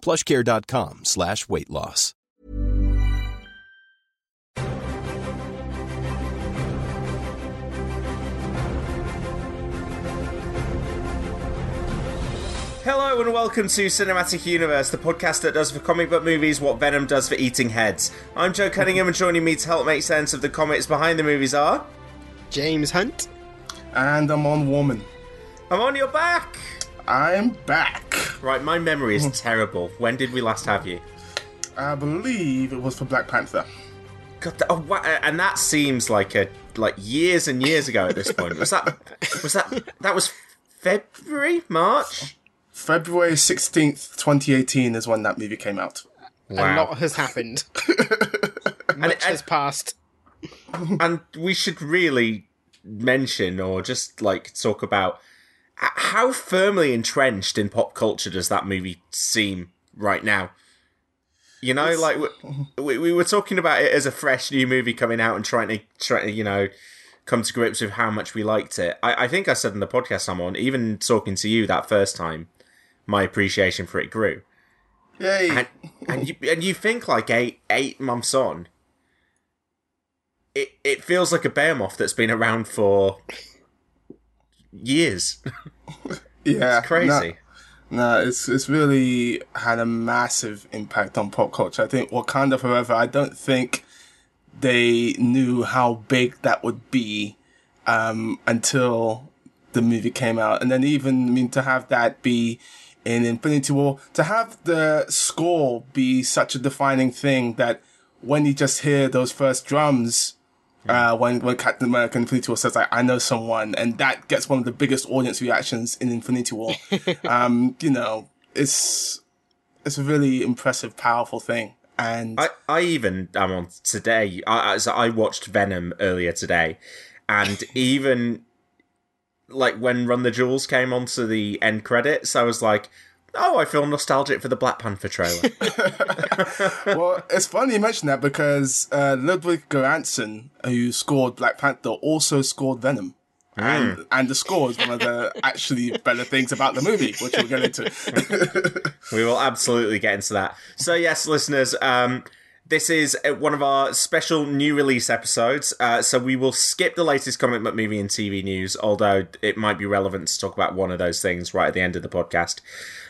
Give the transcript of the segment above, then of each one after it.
plushcare.com slash weight loss. Hello and welcome to Cinematic Universe, the podcast that does for comic book movies what Venom does for eating heads. I'm Joe Cunningham, and joining me to help make sense of the comics behind the movies are. James Hunt. And I'm Amon Warmann. I'm on your back! I'm back. Right, my memory is terrible. When did we last have you? I believe it was for Black Panther. God, th- oh, wa- and that seems like a like years and years ago at this point. Was that was that that was February, March? February 16th, 2018 is when that movie came out. A lot has happened. Much and- has passed. and we should really mention or just like talk about h- how firmly entrenched in pop culture does that movie seem right now? You know like we, we, we were talking about it as a fresh new movie coming out and trying to try to you know come to grips with how much we liked it. I, I think i said in the podcast i'm on even talking to you that first time my appreciation for it grew. Yay! and, and you and you think like eight eight months on, it it feels like a behemoth that's been around for years. yeah, It's crazy. No, no, it's it's really had a massive impact on pop culture. I think Wakanda Forever. I don't think they knew how big that would be um, until the movie came out, and then even I mean to have that be in Infinity War, to have the score be such a defining thing that when you just hear those first drums. Uh, when when Captain America Infinity War says like I know someone, and that gets one of the biggest audience reactions in Infinity War. um, you know, it's it's a really impressive, powerful thing. And I, I even I'm on today. I, I- so I watched Venom earlier today, and even like when Run the Jewels came onto the end credits, I was like, "Oh, I feel nostalgic for the Black Panther trailer." well, it's funny you mention that because uh, Ludwig Göransson, who scored Black Panther, also scored Venom. And, and the score is one of the actually better things about the movie, which we'll get into. We will absolutely get into that. So, yes, listeners, um, this is uh, one of our special new release episodes. Uh, so, we will skip the latest comic book movie and TV news, although it might be relevant to talk about one of those things right at the end of the podcast.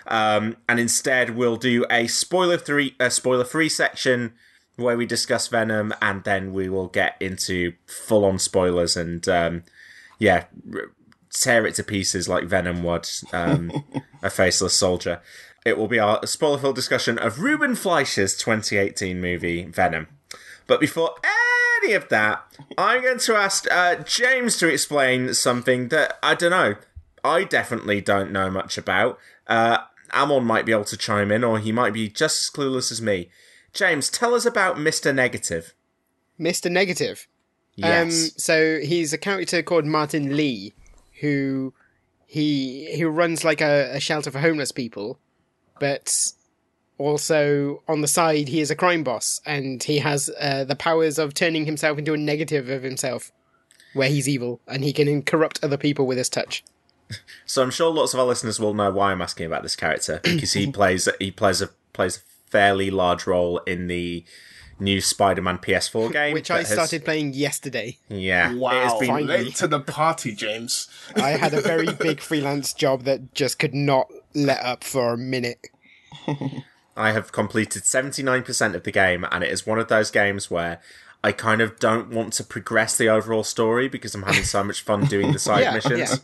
Um, and instead, we'll do a spoiler three, a spoiler free section where we discuss Venom, and then we will get into full on spoilers and um, yeah, r- tear it to pieces like Venom would um, a faceless soldier. It will be our spoiler-filled discussion of Ruben Fleischer's 2018 movie Venom. But before any of that, I'm going to ask uh, James to explain something that I don't know. I definitely don't know much about. Uh, Amon might be able to chime in, or he might be just as clueless as me. James, tell us about Mr. Negative. Mr. Negative. Yes. Um, so he's a character called Martin Lee, who he who runs like a, a shelter for homeless people, but also on the side he is a crime boss, and he has uh, the powers of turning himself into a negative of himself, where he's evil and he can corrupt other people with his touch. So I'm sure lots of our listeners will know why I'm asking about this character because he plays he plays a plays a fairly large role in the new Spider-Man PS4 game, Which I has- started playing yesterday. Yeah, it has Wow, been- finally. late to the party, James. I had a very big freelance job that just could not let up for a minute. I have completed 79% of the game, and it is one of those games where I kind of don't want to progress the overall story because I'm having so much fun doing the side Yeah, missions.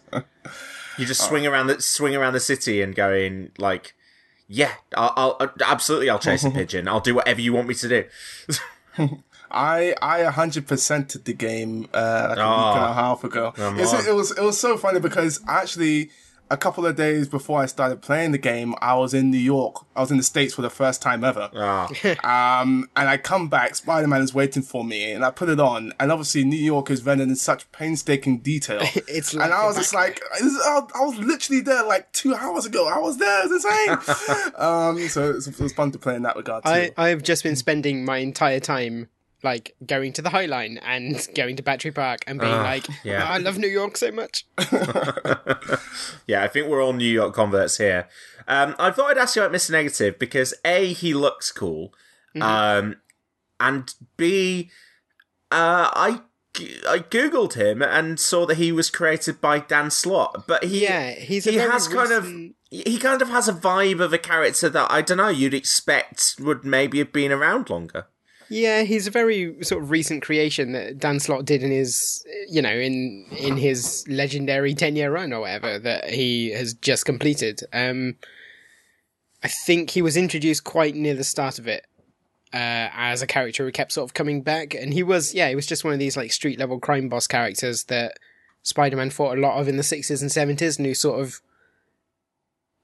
You just swing around the swing around the city and going like, yeah, I'll, I'll absolutely I'll chase a pigeon. I'll do whatever you want me to do. I I 100% did the game uh, like a week and a half ago. It's- it was it was so funny because actually a couple of days before I started playing the game, I was in New York. I was in the States for the first time ever. Ah, Um, and I come back, Spider Man is waiting for me, and I put it on, and obviously New York is rendered in such painstaking detail. It's like and I was just like, this- I I was literally there like two hours ago. I was there. It's insane. um, so it was, it was fun to play in that regard too. I, I've just been spending my entire time like going to the High Line and going to Battery Park and being like, yeah. I love New York so much. yeah, I think we're all New York converts here. Um, I thought I'd ask you about Mr. Negative because a he looks cool, um, and b uh, I I googled him and saw that he was created by Dan Slott, but he Yeah, he's he has kind of he kind of has a vibe of a character that I don't know you'd expect would maybe have been around longer. Yeah, he's a very sort of recent creation that Dan Slott did in his, you know, in in his legendary ten year run or whatever that he has just completed. Um, I think he was introduced quite near the start of it uh, as a character who kept sort of coming back, and he was, yeah, he was just one of these like street level crime boss characters that Spider Man fought a lot of in the sixties and seventies, and who sort of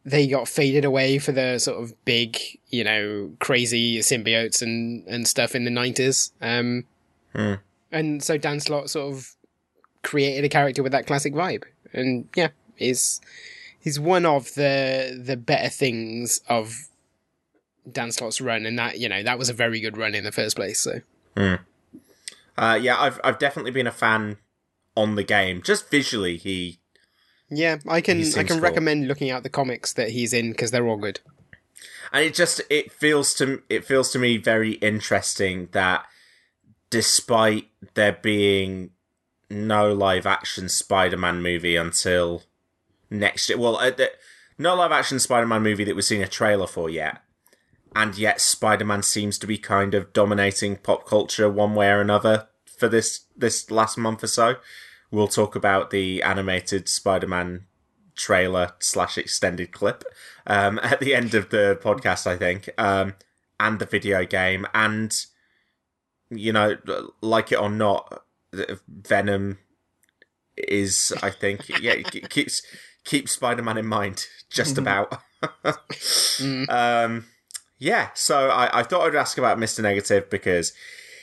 they got faded away for the sort of big, you know, crazy symbiotes and, and stuff in the 90s. Um, Hmm. And so Dan Slott sort of created a character with that classic vibe. And yeah, he's, he's one of the, the better things of Dan Slott's run. And that, you know, that was a very good run in the first place. So Uh, yeah, I've I've definitely been a fan on the game. Just visually, he yeah, I can, I can cool. recommend looking out the comics that he's in because they're all good. and it just it feels to it feels to me very interesting that despite there being no live action Spider-Man movie until next year, well, uh, the, no live action Spider-Man movie that we've seen a trailer for yet, and yet Spider-Man seems to be kind of dominating pop culture one way or another for this this last month or so. We'll talk about the animated Spider-Man trailer slash extended clip um, at the end of the podcast, I think, um, and the video game, and you know, like it or not, Venom is, I think, yeah, it keeps keeps Spider-Man in mind just about. um, yeah, so I, I thought I'd ask about Mister Negative because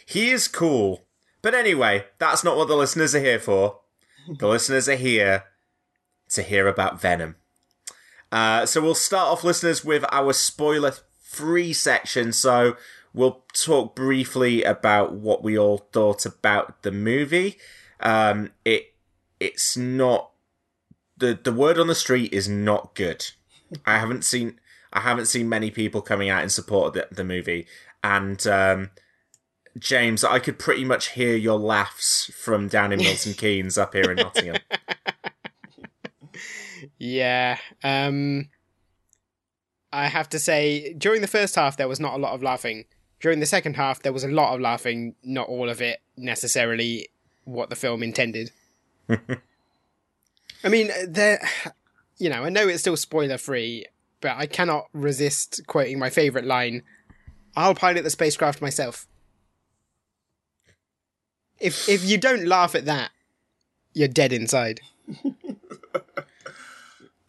he is cool. But anyway, that's not what the listeners are here for. The listeners are here to hear about Venom. Uh, so we'll start off, listeners, with our spoiler free section. So we'll talk briefly about what we all thought about the movie. Um, it it's not the the word on the street is not good. I haven't seen I haven't seen many people coming out in support of the, the movie, and um, James, I could pretty much hear your laughs from down in Milton Keynes up here in Nottingham. Yeah. Um I have to say during the first half there was not a lot of laughing. During the second half there was a lot of laughing, not all of it necessarily what the film intended. I mean, there you know, I know it's still spoiler free, but I cannot resist quoting my favorite line. I'll pilot the spacecraft myself. If if you don't laugh at that, you're dead inside.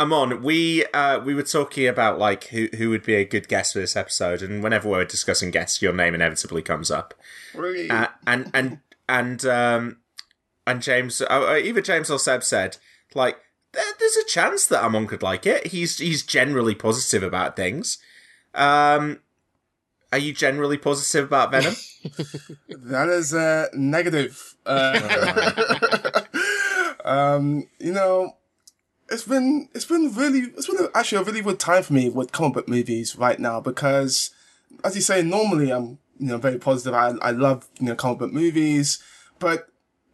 Amon, we uh, we were talking about like who who would be a good guest for this episode, and whenever we're discussing guests, your name inevitably comes up. Really? Uh, and and and um and James, uh, either James or Seb said like there, there's a chance that Amon could like it. He's he's generally positive about things. Um, are you generally positive about Venom? That is uh, negative. Uh, um, you know, it's been it's been really it's been actually a really good time for me with comic book movies right now because, as you say, normally I'm you know very positive. I I love you know comic book movies, but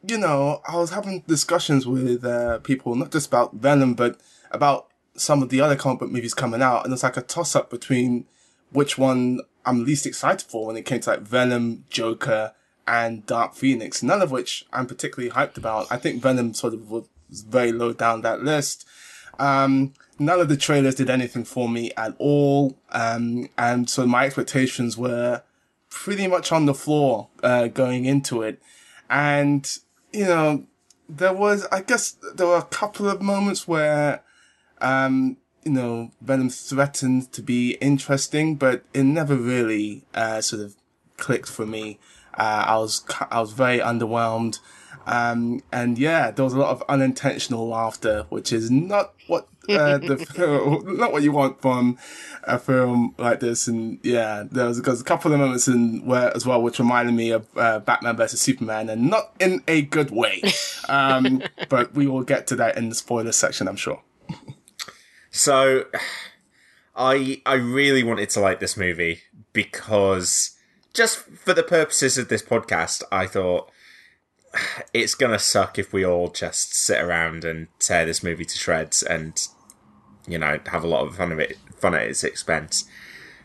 you know I was having discussions with uh, people not just about Venom but about some of the other comic book movies coming out, and it's like a toss up between which one I'm least excited for when it came to like Venom, Joker, and Dark Phoenix. None of which I'm particularly hyped about. I think Venom sort of was very low down that list. Um, none of the trailers did anything for me at all. Um, and so my expectations were pretty much on the floor, uh, going into it. And, you know, there was, I guess there were a couple of moments where, um, you know, Venom threatened to be interesting, but it never really, uh, sort of clicked for me. Uh, I was, I was very underwhelmed. Um, and yeah, there was a lot of unintentional laughter, which is not what uh, the film, not what you want from a film like this. And yeah, there was, there was a couple of moments in where as well, which reminded me of uh, Batman versus Superman, and not in a good way. Um, but we will get to that in the spoiler section, I'm sure. So, I I really wanted to like this movie because just for the purposes of this podcast, I thought it's gonna suck if we all just sit around and tear this movie to shreds and you know have a lot of fun of it fun at its expense.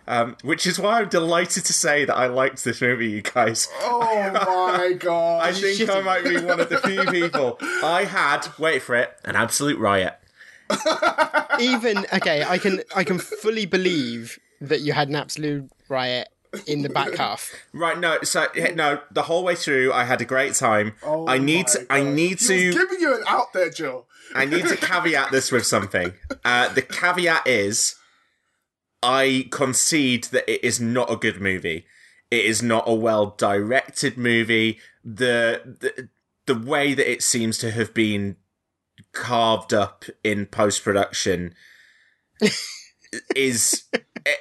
Um, which is why I'm delighted to say that I liked this movie, you guys. Oh my god! I think I might be one of the few people. I had, wait for it, an absolute riot. Even okay, I can I can fully believe that you had an absolute riot in the back half. Right, no, so no, the whole way through, I had a great time. Oh I need to, I God. need He was to, giving you an out there, Jill. I need to caveat this with something. Uh, the caveat is, I concede that it is not a good movie. It is not a well directed movie. The, the the way that it seems to have been carved up in post production is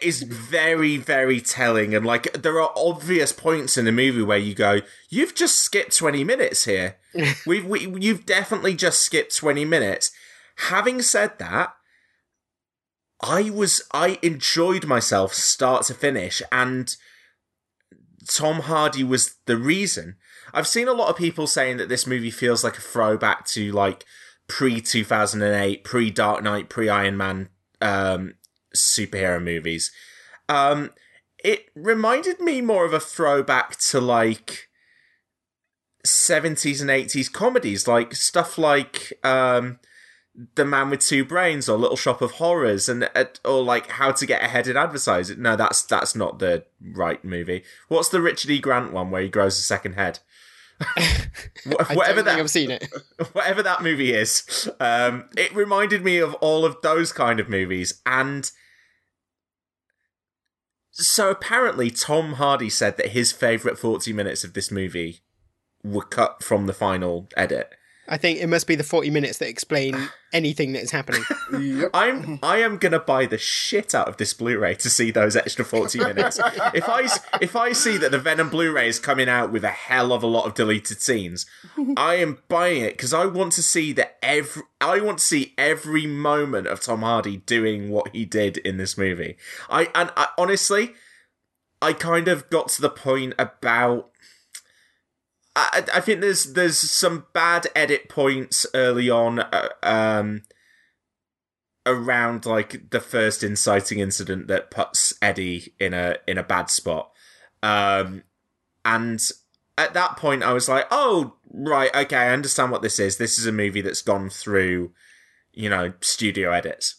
is very very telling. And like there are obvious points in the movie where you go you've just skipped 20 minutes here. We've we, you've definitely just skipped 20 minutes. Having said that i was i enjoyed myself start to finish and tom hardy was the reason. I've seen a lot of people saying that this movie feels like a throwback to like pre 2008 pre dark knight pre iron man um superhero movies. Um, it reminded me more of a throwback to like 70s and 80s comedies, like stuff like um, The Man with Two Brains or Little Shop of Horrors, and uh, or like How to Get Ahead in Advertising. No, that's that's not the right movie. What's the Richard E. Grant one where he grows a second head? Whatever don't that I've seen it. whatever that movie is, um, it reminded me of all of those kind of movies. And so apparently, Tom Hardy said that his favourite 40 minutes of this movie were cut from the final edit. I think it must be the 40 minutes that explain anything that is happening. I'm I am gonna buy the shit out of this Blu-ray to see those extra 40 minutes. if I s- if I see that the Venom Blu-ray is coming out with a hell of a lot of deleted scenes, I am buying it because I want to see that every I want to see every moment of Tom Hardy doing what he did in this movie. I and I, honestly, I kind of got to the point about I, I think there's there's some bad edit points early on uh, um around like the first inciting incident that puts Eddie in a in a bad spot. Um and at that point I was like oh right okay I understand what this is. This is a movie that's gone through you know studio edits.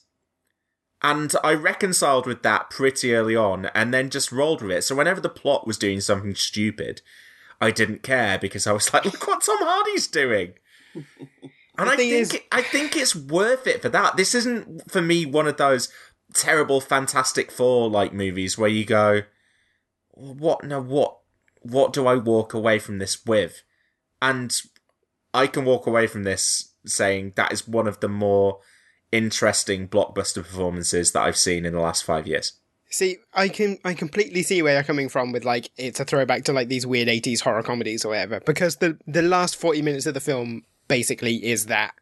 And I reconciled with that pretty early on and then just rolled with it. So whenever the plot was doing something stupid I didn't care because I was like, look what Tom Hardy's doing. And I think is- it, I think it's worth it for that. This isn't for me one of those terrible Fantastic Four like movies where you go, what no what what do I walk away from this with? And I can walk away from this saying that is one of the more interesting blockbuster performances that I've seen in the last five years. See, I can I completely see where you're coming from with like it's a throwback to like these weird 80s horror comedies or whatever because the the last 40 minutes of the film basically is that.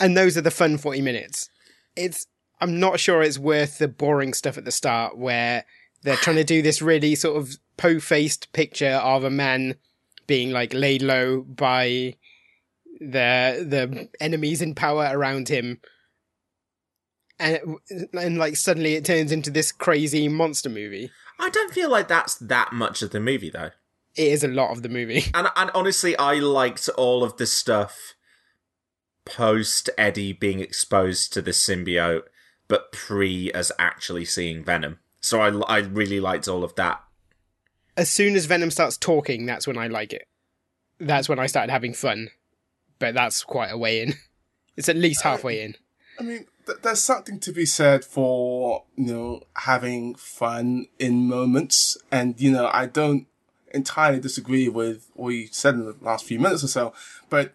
And those are the fun 40 minutes. It's I'm not sure it's worth the boring stuff at the start where they're trying to do this really sort of po-faced picture of a man being like laid low by the the enemies in power around him and and like suddenly it turns into this crazy monster movie. I don't feel like that's that much of the movie though. It is a lot of the movie. And and honestly, I liked all of the stuff post Eddie being exposed to the symbiote, but pre as actually seeing Venom. So I I really liked all of that. As soon as Venom starts talking, that's when I like it. That's when I started having fun. But that's quite a way in. It's at least uh, halfway in. I mean, th- there's something to be said for, you know, having fun in moments. And, you know, I don't entirely disagree with what you said in the last few minutes or so, but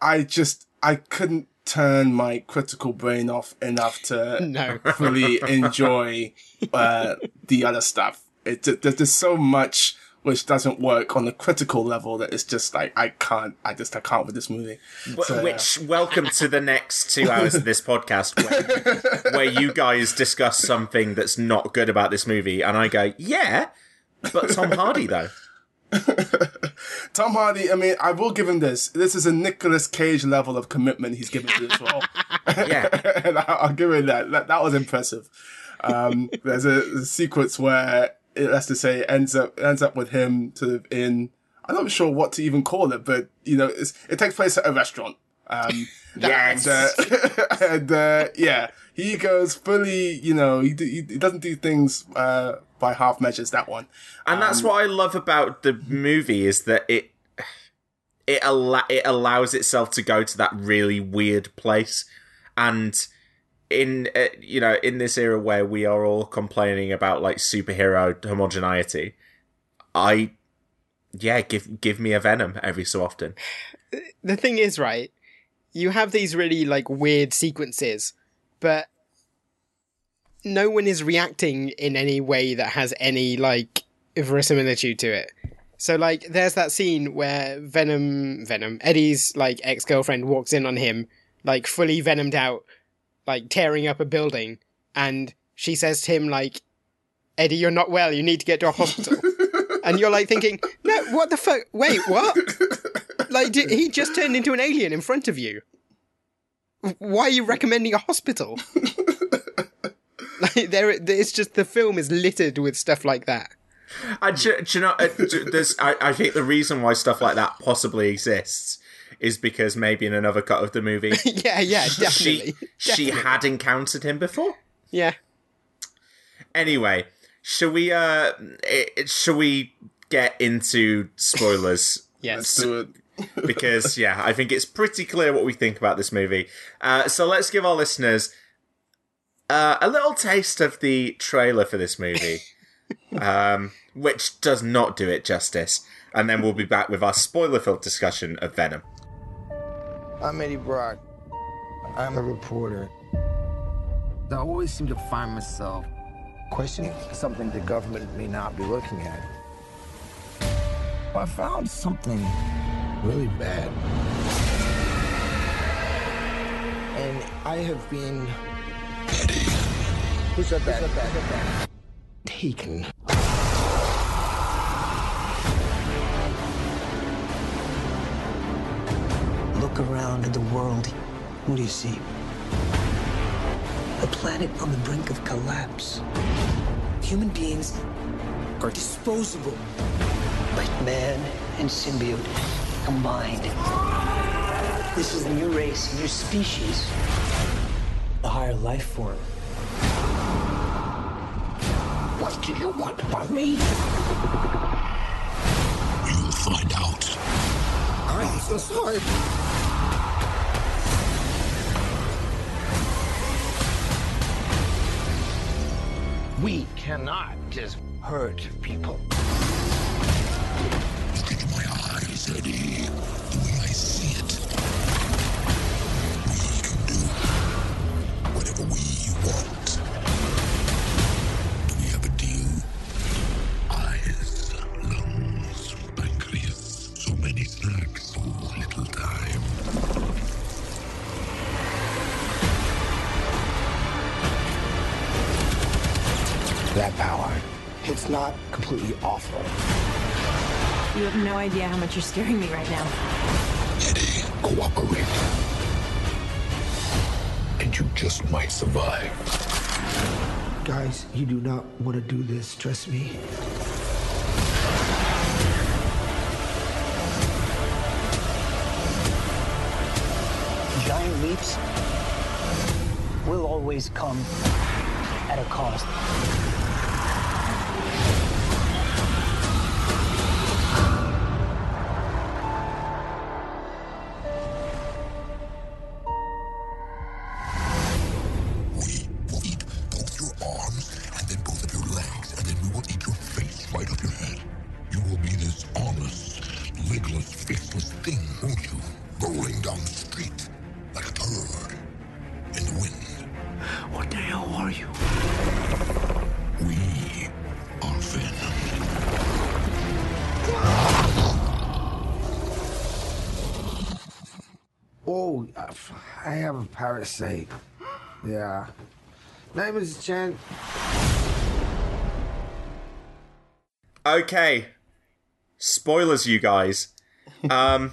I just, I couldn't turn my critical brain off enough to No. fully enjoy uh, the other stuff. It, there's so much which doesn't work on the critical level that it's just like I can't, I just I can't with this movie. So, yeah. Which welcome to the next two hours of this podcast where, where you guys discuss something that's not good about this movie, and I go, yeah, but Tom Hardy though. Tom Hardy, I mean, I will give him this. This is a Nicolas Cage level of commitment he's given to this role. Yeah, and I- I'll give him that. That, that was impressive. Um, there's a, a sequence where, let's just say, ends up ends up with him sort of in. I'm not sure what to even call it, but you know, it's, it takes place at a restaurant. Um, yes. and, uh, and uh, yeah, he goes fully. You know, he, he doesn't do things uh, by half measures. That one. and that's what I love about the movie is that it it al- it allows itself to go to that really weird place, and in uh, you know in this era where we are all complaining about like superhero homogeneity, I yeah give give me a Venom every so often. the thing is, right, you have these really like weird sequences, but no one is reacting in any way that has any like verisimilitude to it. So like there's that scene where Venom Venom Eddie's like ex-girlfriend walks in on him like fully venomed out like tearing up a building and she says to him like Eddie you're not well you need to get to a hospital. and you're like thinking no what the fuck wait what? like did, he just turned into an alien in front of you. Why are you recommending a hospital? like there it's just the film is littered with stuff like that. And do, do you know, uh, do- there's, I, I think the reason why stuff like that possibly exists is because maybe in another cut of the movie, yeah, yeah, definitely. she she had encountered him before. Yeah. Anyway, shall we? Uh, it, shall we get into spoilers? Yes. Do it. because yeah, I think it's pretty clear what we think about this movie. Uh, so let's give our listeners uh, a little taste of the trailer for this movie, um, which does not do it justice. And then we'll be back with our spoiler-filled discussion of Venom. I'm Eddie Brock. I'm a reporter. I always seem to find myself questioning something the government may not be looking at. I found something really bad. And I have been. Eddie. Who said that? Who said that? That? Taken. Look around at the world. What do you see? A planet on the brink of collapse. Human beings are disposable. But man and symbiote combined. This is a new race, a new species. A higher life form. What do you want from me? You'll find out. I'm so sorry. We cannot just hurt people. Look into my eyes, Eddie. The way I see it. We can do whatever we want. That power, it's not completely awful. You have no idea how much you're scaring me right now. Eddie, cooperate. And and you just might survive. Guys, you do not want to do this, trust me. Giant leaps will always come at a cost. Have a parasite. Yeah. Name is Chen. Okay. Spoilers, you guys. Um,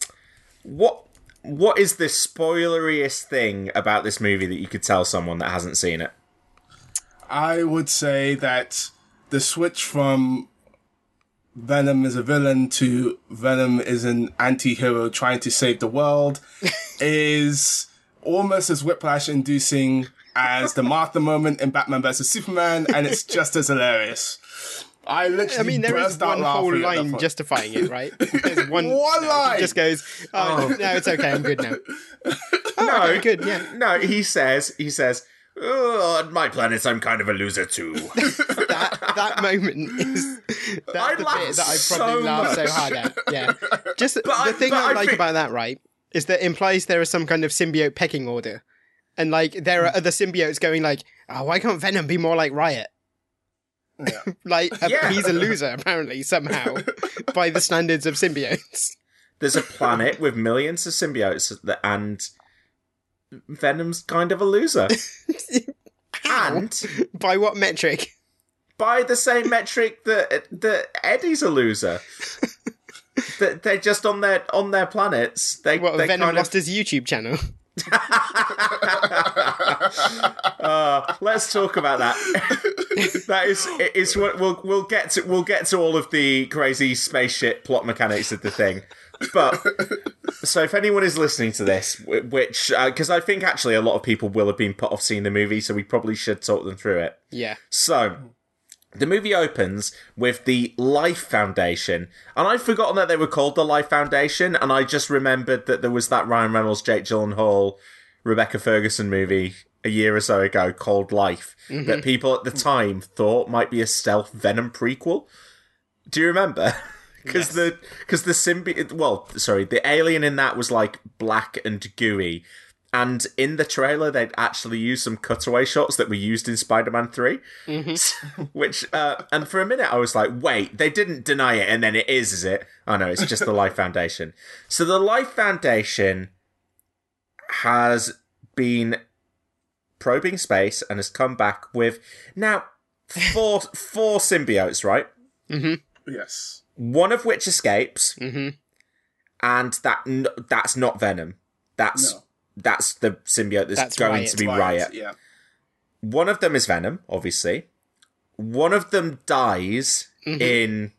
what what is the spoileriest thing about this movie that you could tell someone that hasn't seen it? I would say that the switch from Venom is a villain to Venom is an anti-hero trying to save the world is almost as whiplash inducing as the Martha moment in Batman vs Superman, and it's just as hilarious. I literally I mean, there is burst out one whole laughing line justifying it, right? There's one, One no, line! He just goes, oh, oh, no, it's okay, I'm good now. no, oh, okay, good, yeah. No, he says he says, oh, on my planet, I'm kind of a loser too. that that moment is that's I the laughed bit that I probably so laughed so hard at. Yeah, just the I- thing I, I like think- about that, right, is that implies there is some kind of symbiote pecking order, and like there are other symbiotes going like, oh, why can't Venom be more like Riot? like uh, Yeah. he's a loser apparently somehow by the standards of symbiotes. There's a planet with millions of symbiotes, and Venom's kind of a loser. and By what metric? by the same metric that that Eddie's a loser. They're just on their on their planets. They, What they Venom kind lost of, his YouTube channel? uh, let's talk about that. that is is what we'll we'll get to we'll get to all of the crazy spaceship plot mechanics of the thing. But so if anyone is listening to this, which because I think actually a lot of people will have been put off seeing the movie, so we probably should talk them through it. Yeah. So, the movie opens with the Life Foundation, and I'd forgotten that they were called the Life Foundation, and I just remembered that there was that Ryan Reynolds, Jake Gyllenhaal, Rebecca Ferguson movie a year or so ago called Life that mm-hmm. people at the time thought might be a stealth Venom prequel. Do you remember? Because the because the symbiote, well, sorry, the alien in that was like black and gooey, and in the trailer they'd actually used some cutaway shots that were used in Spider-Man 3 which uh, and for a minute I was like, wait, they didn't deny it, and then it is, is it? Oh no, it's just the Life Foundation. So the Life Foundation has been probing space and has come back with now four four symbiotes, right? Yes. One of which escapes, Mm-hmm. and that n- that's not Venom. That's No. That's the symbiote that's, That's going Riot. to be Right, Riot. Yeah. One of them is Venom, obviously. One of them dies Mm-hmm. in.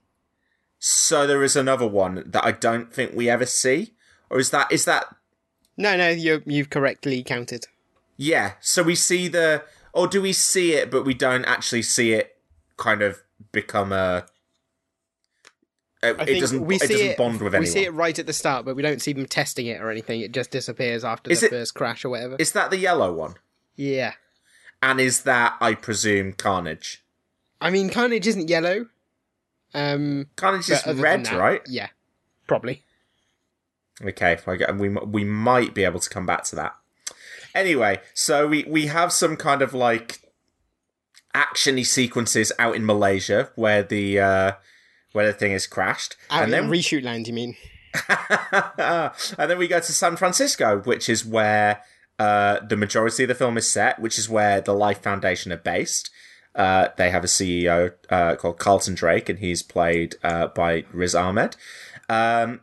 So there is another one that I don't think we ever see, or is that is that No, no, you you've correctly counted. yeah? So we see the, or do we see it, but we don't actually see it kind of become a. uh, it doesn't. we it see doesn't it, bond with we see it right at the start, but we don't see them testing it or anything. It just disappears after Is the it- first crash or whatever. Is that the yellow one? Yeah, And is that, I presume, Carnage? I mean, Carnage isn't yellow. Um, Carnage is red, that, right? Yeah, probably. Okay, we we might be able to come back to that. Anyway, so we we have some kind of like actiony sequences out in Malaysia where the uh where the thing is crashed, Out and then reshoot land, you mean? and then we go to San Francisco, which is where uh, the majority of the film is set, which is where the Life Foundation are based. Uh, they have a CEO uh, called Carlton Drake, and he's played uh, by Riz Ahmed. Um,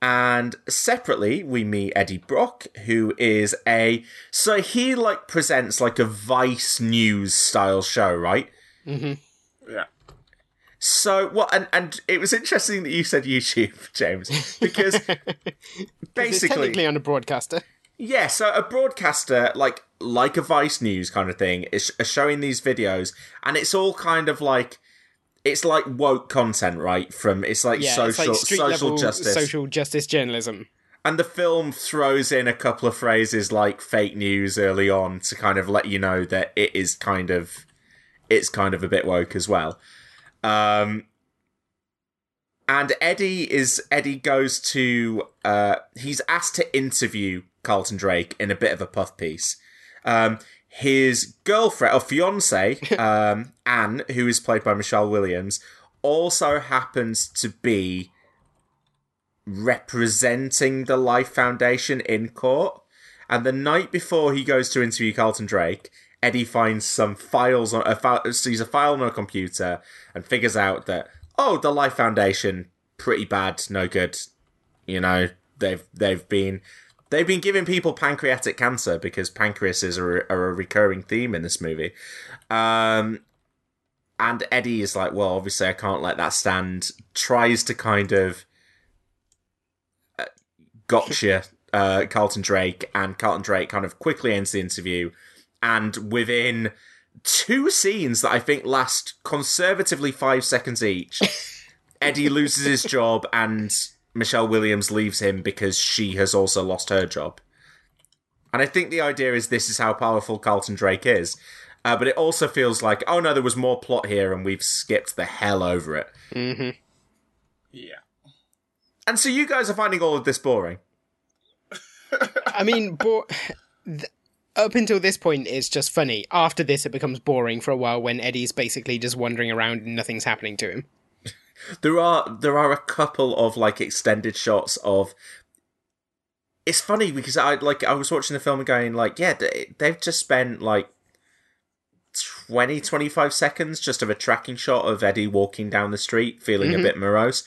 And separately, we meet Eddie Brock, who is a so he like presents like a Vice News style show, right? Mm-hmm. So well, and and it was interesting that you said YouTube, James, because basically, technically on a broadcaster. yeah. So a broadcaster, like like a Vice News kind of thing, is showing these videos, and it's all kind of like it's like woke content, right? From it's like Yeah, social it's like social justice, social justice journalism. and the film throws in a couple of phrases like fake news early on to kind of let you know that it is kind of it's kind of a bit woke as well. Um and Eddie is Eddie goes to uh he's asked to interview Carlton Drake in a bit of a puff piece. Um his girlfriend or fiance, um, Anne, who is played by Michelle Williams, also happens to be representing the Life Foundation in court. And the night before he goes to interview Carlton Drake, Eddie finds some files on a file, sees a file on a computer and figures out that oh, the Life Foundation pretty bad, no good. You know, they've they've been they've been giving people pancreatic cancer because pancreases are, are a recurring theme in this movie. Um, and Eddie is like, well, obviously I can't let that stand. Tries to kind of uh, gotcha uh, Carlton Drake, and Carlton Drake kind of quickly ends the interview. And within two scenes that I think last conservatively five seconds each, Eddie loses his job and Michelle Williams leaves him because she has also lost her job. And I think the idea is this is how powerful Carlton Drake is. Uh, but it also feels like, oh no, there was more plot here and we've skipped the hell over it. Mm-hmm. Yeah. And so you guys are finding all of this boring. I mean, bo- th- up until this point, it's just funny. After this, it becomes boring for a while when Eddie's basically just wandering around and nothing's happening to him. There are there are a couple of like extended shots of. It's funny because I like I was watching the film and going like, yeah, they, they've just spent like 20, 25 seconds just of a tracking shot of Eddie walking down the street feeling a mm-hmm. bit morose,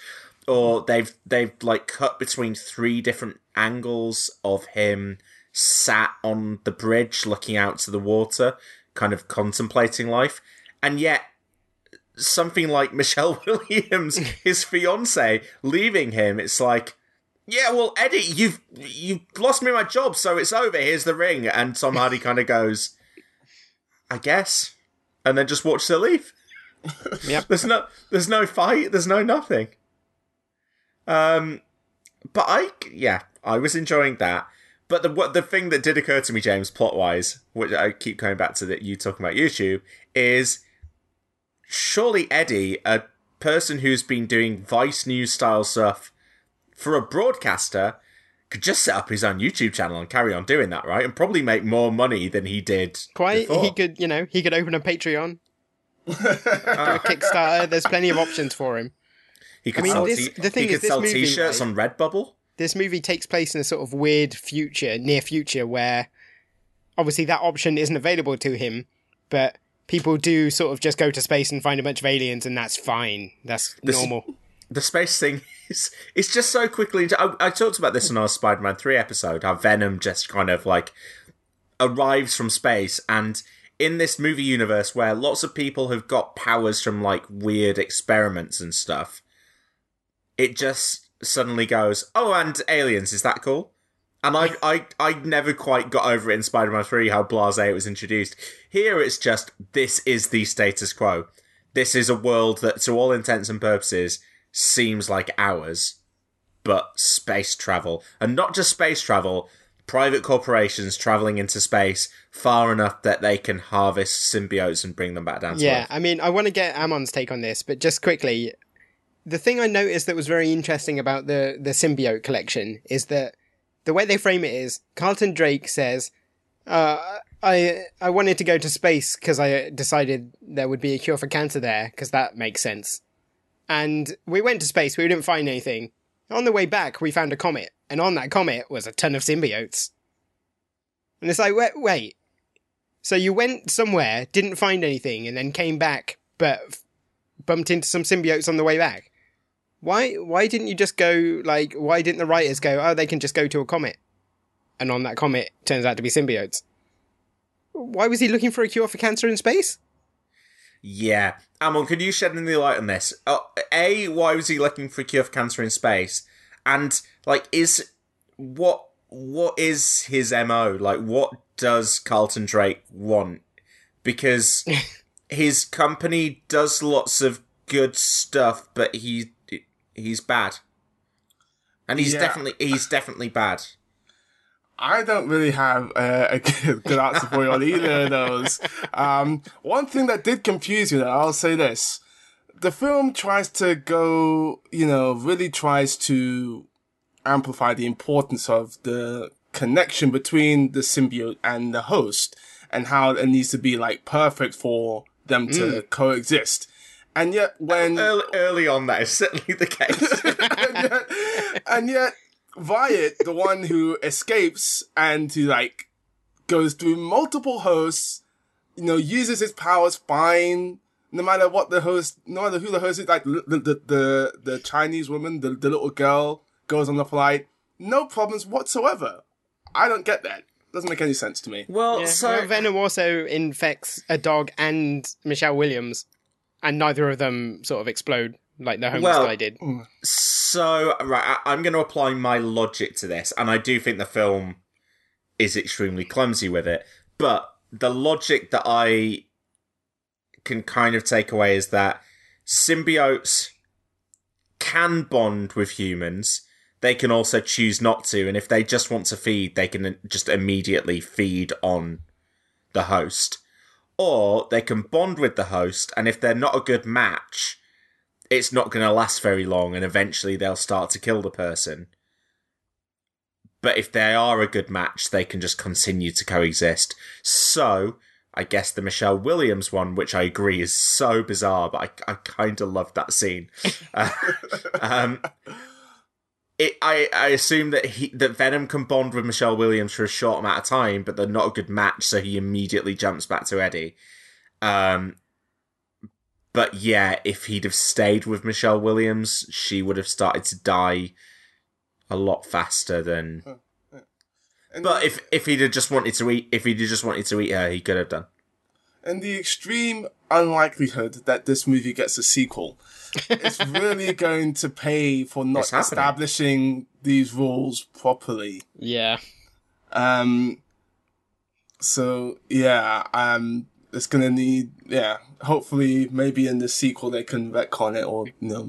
or they've they've like cut between three different angles of him sat on the bridge looking out to the water, kind of contemplating life, and yet something like Michelle Williams, his fiance, leaving him, it's like, yeah, well, Eddie, you've you lost me my job, so it's over. Here's the ring, and Tom Hardy kind of goes, I guess, and then just watches her leave. Yep. There's no, there's no fight. There's no nothing. Um, but I, yeah, I was enjoying that. But the what the thing that did occur to me, James, plot wise, which I keep coming back to that you talking about YouTube, is surely Eddie, a person who's been doing Vice News style stuff for a broadcaster, could just set up his own YouTube channel and carry on doing that, right? And probably make more money than he did. Quite, before. he could, you know, he could open a Patreon, do a Kickstarter. There's plenty of options for him. He could I mean, sell, this- t- the thing he is, could sell movie, T-shirts right? on Redbubble. This movie takes place in a sort of weird future, near future, where obviously that option isn't available to him, but people do sort of just go to space and find a bunch of aliens, and that's fine. That's This- normal. the space thing is it's just so quickly I, I talked about this in our spider-man 3 episode how venom just kind of like arrives from space and in this movie universe where lots of people have got powers from like weird experiments and stuff it just suddenly goes oh and aliens is that cool and I, I, I never quite got over it in Spider-Man 3 how blasé it was introduced. Here it's just, this is the status quo. This is a world that, to all intents and purposes, seems like ours, but space travel. And not just space travel, private corporations traveling into space far enough that they can harvest symbiotes and bring them back down to Yeah. I mean, I want to get Amon's take on this, but just quickly, the thing I noticed that was very interesting about the the symbiote collection is that the way they frame it is Carlton Drake says, uh, "I I wanted to go to space because I decided there would be a cure for cancer there because that makes sense." And we went to space, we didn't find anything. On the way back, we found a comet, and on that comet was a ton of symbiotes. And it's like, wait, wait. So you went somewhere, didn't find anything, and then came back, but bumped into some symbiotes on the way back. Why why didn't you just go like why didn't the writers go, oh they can just go to a comet? And on that comet turns out to be symbiotes. Why was he looking for a cure for cancer in space? Yeah. Amon, could you shed any light on this? Uh, a, why was he looking for a cure for cancer in space? And like, is what what is his mo? Like, what does Carlton Drake want? Because his company does lots of good stuff, but he he's bad, and he's Yeah. definitely he's definitely bad. I don't really have uh, a good, good answer for you on either of those. Um, one thing that did confuse me, though, I'll say this. The film tries to go, you know, really tries to amplify the importance of the connection between the symbiote and the host and how it needs to be like perfect for them to coexist. And yet when Early, early on, that is certainly the case. and yet, and yet Wyatt, the one who escapes and who like goes through multiple hosts, you know, uses his powers fine, no matter what the host, no matter who the host is, like the the the, the Chinese woman, the, the little girl goes on the flight, no problems whatsoever. I don't get that. Doesn't make any sense to me. well, Yeah. so Well, Venom also infects a dog and Michelle Williams, and neither of them sort of explode like the homeless Well- guy did. Mm. So, right, I- I'm going to apply my logic to this, and I do think the film is extremely clumsy with it. But the logic that I can kind of take away is that symbiotes can bond with humans. They can also choose not to, and if they just want to feed, they can just immediately feed on the host. Or they can bond with the host, and if they're not a good match, it's not going to last very long and eventually they'll start to kill the person. But if they are a good match, they can just continue to coexist. So, I guess the Michelle Williams one, which I agree is so bizarre, but I, I kind of love that scene. Uh, um, it, I, I assume that he that Venom can bond with Michelle Williams for a short amount of time, but they're not a good match, so he immediately jumps back to Eddie. Um, but yeah, if he'd have stayed with Michelle Williams, she would have started to die a lot faster than. But if if he'd have just wanted to eat, if he'd have just wanted to eat her, he could have done. and the extreme unlikelihood that this movie gets a sequel, it's really going to pay for not establishing these rules properly. Yeah. Um, so yeah, um, it's gonna need yeah. Hopefully, maybe in the sequel they can retcon it or you know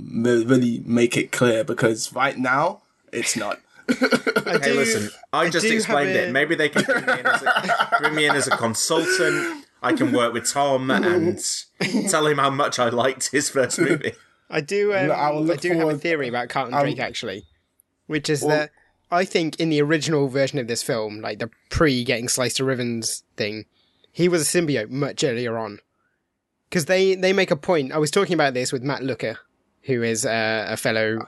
really make it clear because right now it's not. I Hey, listen, I, just do have explained a- it. Maybe they can bring me, in as a, bring me in as a consultant. I can work with Tom and tell him how much I liked his first movie. I do. Um, I will I, look do have a theory about Carlton um, Drake actually, which is well- that I think in the original version of this film, like the pre getting sliced to ribbons thing, he was a symbiote much earlier on. Because they they make a point. I was talking about this with Matt Looker, who is uh, a fellow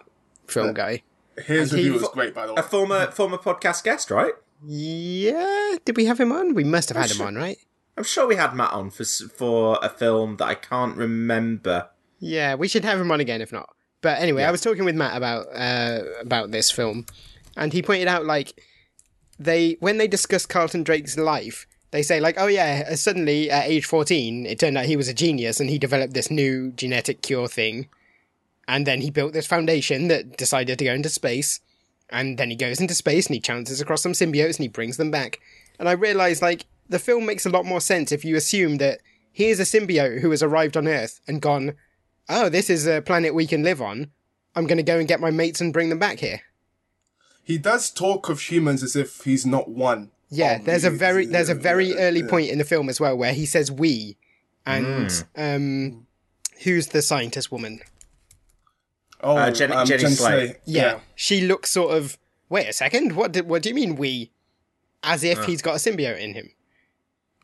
film guy. His And he- review was great, by the way. A former former podcast guest, right? Yeah, did we have him on? We must have had him on, right? I'm sure we had Matt on for for a film that I can't remember. Yeah, we should have him on again if not. But anyway, I was talking with Matt about uh, about this film, and he pointed out like they when they discuss Carlton Drake's life, they say like, oh yeah, uh, suddenly at age fourteen, it turned out he was a genius and he developed this new genetic cure thing, and then he built this foundation that decided to go into space, and then he goes into space and he chances across some symbiotes and he brings them back, and I realized like the film makes a lot more sense if you assume that here's a symbiote who has arrived on Earth and gone oh, this is a planet we can live on. I'm going to go and get my mates and bring them back here. He does talk of humans as if he's not one. Yeah, of there's a very there's a very yeah, early yeah. point in the film as well where he says we, and um, who's the scientist woman? Oh, Uh, Jenny- um, Jenny Slate. Yeah, she looks sort of. Wait a second. What do, what do you mean we? As if he's got a symbiote in him.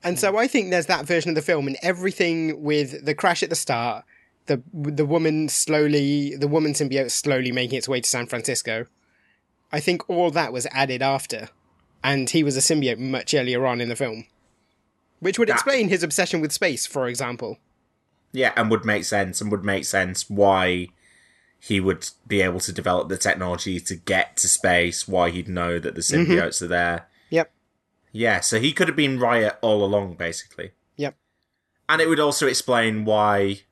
And so I think there's that version of the film, and everything with the crash at the start, the the woman slowly, the woman symbiote slowly making its way to San Francisco. I think all that was added after, and he was a symbiote much earlier on in the film, which would That- explain his obsession with space, for example. Yeah, and would make sense, and would make sense why he would be able to develop the technology to get to space, why he'd know that the mm-hmm. symbiotes are there. Yep. Yeah, so he could have been Riot all along, basically. Yep. And it would also explain why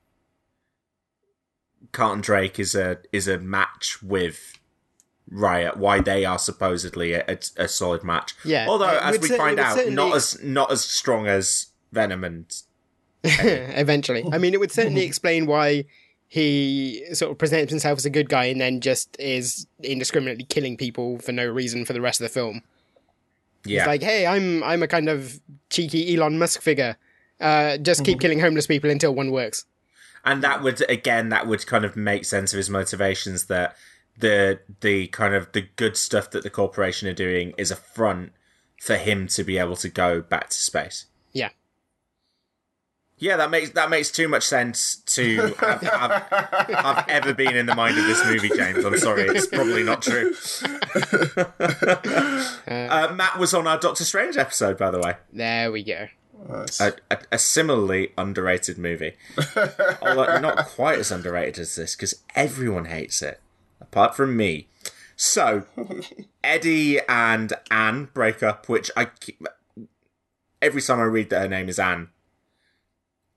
Carlton Drake is a is a match with Riot, why they are supposedly a, a, a solid match. Yeah, Although, as we find out, certainly- not as not as strong as Venom and Eventually. I mean, it would certainly explain why he sort of presents himself as a good guy and then just is indiscriminately killing people for no reason for the rest of the film. yeah. Like, hey, I'm I'm a kind of cheeky Elon Musk figure. Uh, just keep killing homeless people until one works. And that would again that would kind of make sense of his motivations that the the kind of the good stuff that the corporation are doing is a front for him to be able to go back to space. Yeah. Yeah, that makes that makes too much sense to have, have, have ever been in the mind of this movie, James. I'm sorry, it's probably not true. uh, Matt was on our Doctor Strange episode, by the way. There we go. A, a, a similarly underrated movie, although not quite as underrated as this because everyone hates it, apart from me. So, Eddie and Anne break up, which I keep, every time I read that her name is Anne,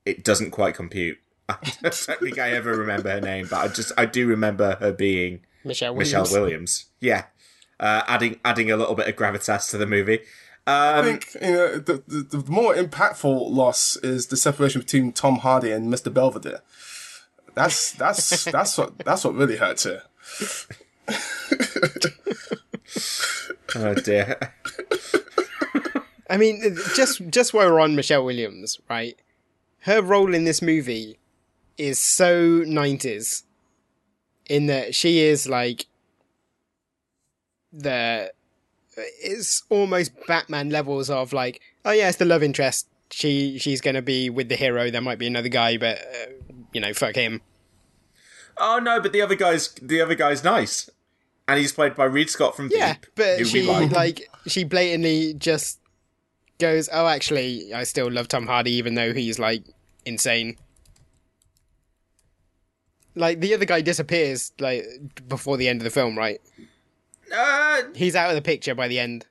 it doesn't quite compute. I don't think I ever remember her name, but I just I do remember her being Michelle Williams. Michelle Williams. Yeah, uh, adding adding a little bit of gravitas to the movie. I Um, think you know the, the the more impactful loss is the separation between Tom Hardy and Mr. Belvedere. That's that's that's what that's what really hurts here. oh dear. I mean, just just while we're on Michelle Williams, right? Her role in this movie is so nineties, in that she is like the it's almost Batman levels of like, oh yeah, it's the love interest. She she's gonna be with the hero. There might be another guy, but uh, you know, fuck him. Oh no, but the other guy's the other guy's nice, and he's played by Reid Scott from Yeah, Veep, but she like. like she blatantly just goes, "Oh, actually, I still love Tom Hardy, even though he's like insane." Like the other guy disappears like before the end of the film, right? Uh, He's out of the picture by the end.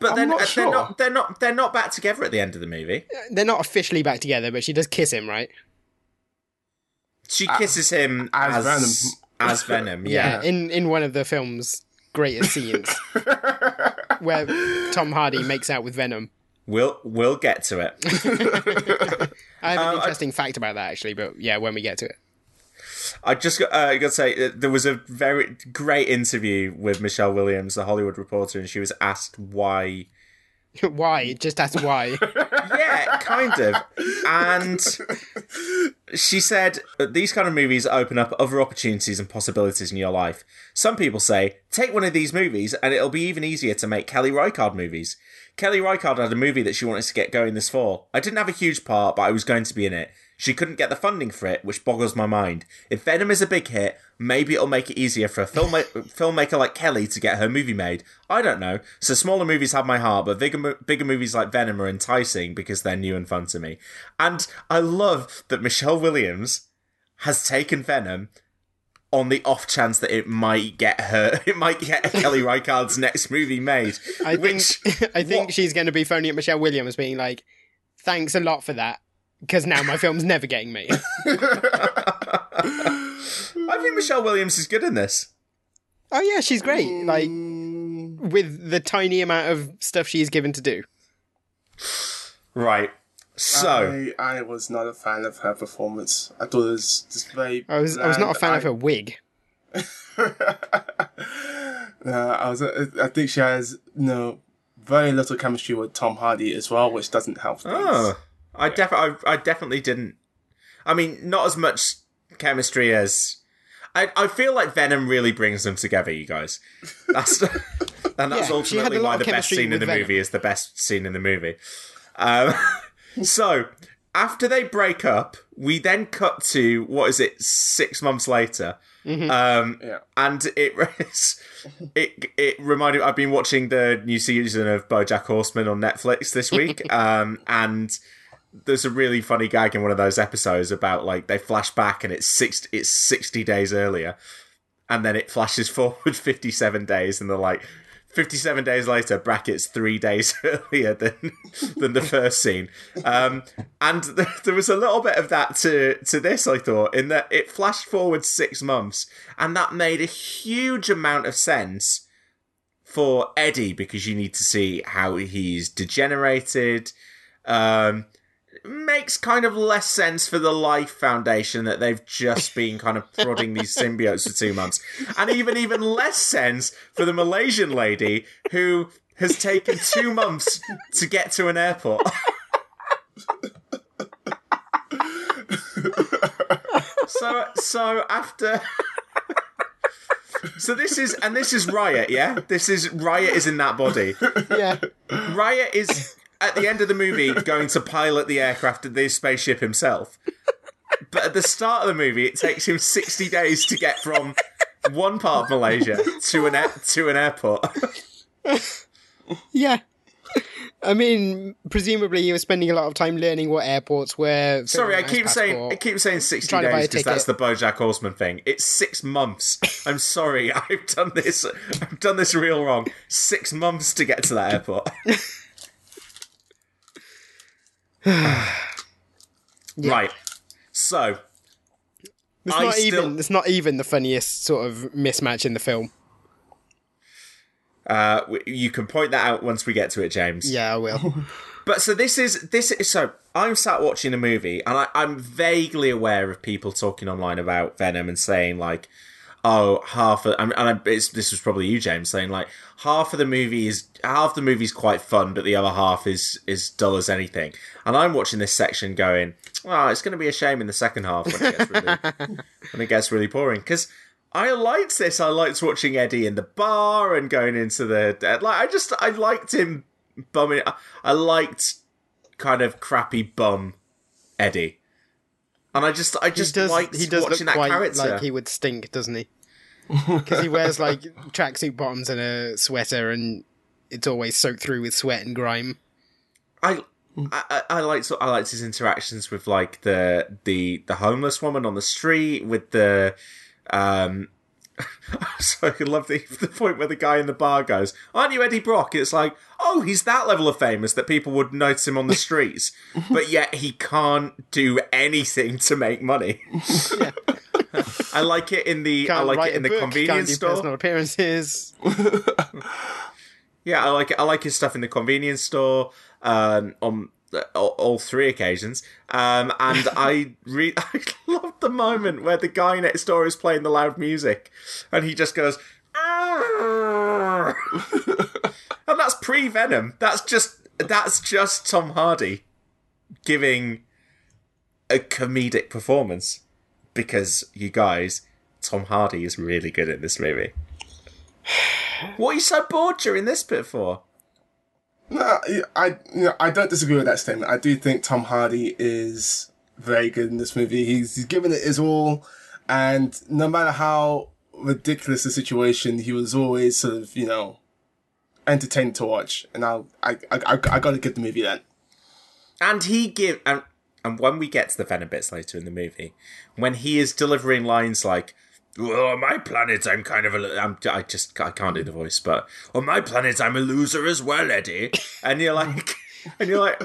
but I'm then not uh, sure. they're not they're not they're not back together at the end of the movie. They're not officially back together, but she does kiss him, right? She kisses him as as Venom. As Venom, yeah. in in one of the film's greatest scenes, where Tom Hardy makes out with Venom. We'll we'll get to it. I have an Um, I- interesting fact about that actually, but yeah, when we get to it. I just got, uh, got to say uh, there was a very great interview with Michelle Williams, the Hollywood reporter, and she was asked why. why? Just ask why. yeah, kind of. And she said these kind of movies open up other opportunities and possibilities in your life. Some people say, take one of these movies and it'll be even easier to make Kelly Reichardt movies. Kelly Reichardt had a movie that she wanted to get going this fall. I didn't have a huge part, but I was going to be in it. She couldn't get the funding for it, which boggles my mind. If Venom is a big hit, maybe it'll make it easier for a filmma- filmmaker like Kelly to get her movie made. I don't know. So smaller movies have my heart, but bigger, bigger movies like Venom are enticing because they're new and fun to me. And I love that Michelle Williams has taken Venom on the off chance that it might get her, it might get Kelly Reichardt's next movie made. I think I think she's going to be phoning at Michelle Williams, being like, "Thanks a lot for that, because now my film's never getting made." I think Michelle Williams is good in this. oh yeah, she's great. Like mm. with the tiny amount of stuff she's given to do. Right. So, I, I was not a fan of her performance. I thought it was just very. I was I was not a fan bland. of her wig. No, I was. I think she has no very little chemistry with Tom Hardy as well, which doesn't help things. oh, I, def- I, I definitely didn't. I mean, not as much chemistry as. I, I feel like Venom really brings them together, you guys. That's and that's Yeah, ultimately why the best scene in the Venom. movie is the best scene in the movie. Um, so after they break up, we then cut to what is it? Six months later, Mm-hmm. um, Yeah. and it it it reminded. I've been watching the new season of BoJack Horseman on Netflix this week, um, and there's a really funny gag in one of those episodes about like they flash back and it's six it's sixty days earlier, and then it flashes forward 57 days, and they're like, 57 days later, brackets three days earlier than than the first scene. Um, and th- there was a little bit of that to, to this, I thought, in that it flashed forward six months, and that made a huge amount of sense for Eddie because you need to see how he's degenerated. Um, makes kind of less sense for the Life Foundation that they've just been kind of prodding these symbiotes for two months, and even even less sense for the Malaysian lady who has taken two months to get to an airport. so so after. So this is and this is Riot, yeah. This is Riot is in that body. Yeah. Riot is at the end of the movie going to pilot the aircraft, and the spaceship himself. But at the start of the movie, it takes him sixty days to get from one part of Malaysia to an air- to an airport. Yeah. I mean, presumably he was spending a lot of time learning what airports were. Sorry, I filling out his keep saying I keep saying sixty Trying to buy a days because that's the. BoJack Horseman thing. It's six months. I'm sorry, I've done this. I've done this real wrong. Six months to get to that airport. Right. So It's I not still- even. It's not even the funniest sort of mismatch in the film. uh, you can point that out once we get to it, James. Yeah, I will. But so this is this is so I'm sat watching a movie and I, I'm vaguely aware of people talking online about Venom and saying like, oh, half of and I, it's, this was probably you, James, saying like half of the movie is half the movie's quite fun, but the other half is is dull as anything. And I'm watching this section going, oh, it's going to be a shame in the second half when it gets really when it gets really boring because. I liked this. I liked watching Eddie in the bar and going into the like. I just I liked him bumming. I- liked kind of crappy bum Eddie, and I just I just he does, liked he does watching look that quite character. like he would stink, doesn't he? Because he wears like tracksuit bottoms and a sweater, and it's always soaked through with sweat and grime. I. I, I- liked I liked his interactions with like the the the homeless woman on the street with the um so I love the the point where the guy in the bar goes, "Aren't you Eddie Brock?" It's like, oh, he's that level of famous that people would notice him on the streets, but yet he can't do anything to make money. I like it in the I Can't like it in the book, convenience store. personal appearances. Yeah, I like it. I like his stuff in the convenience store um, on all, all three occasions. Um, and I re- I love the moment where the guy next door is playing the loud music, and he just goes. And that's pre Venom. That's just that's just Tom Hardy giving a comedic performance because you guys, Tom Hardy is really good in this movie. What are you so bored during this bit for? No, I you know, I don't disagree with that statement. I do think Tom Hardy is very good in this movie. He's he's given it his all, and no matter how ridiculous the situation, he was always sort of you know entertaining to watch. And I'll, I I I, I got to give the movie that. And he give and and when we get to the Venom bits later in the movie, when he is delivering lines like, "Oh, on my planet, I'm kind of a, I'm, I just I can't do the voice, but on my planet, I'm a loser as well, Eddie." And you're like, and you're like,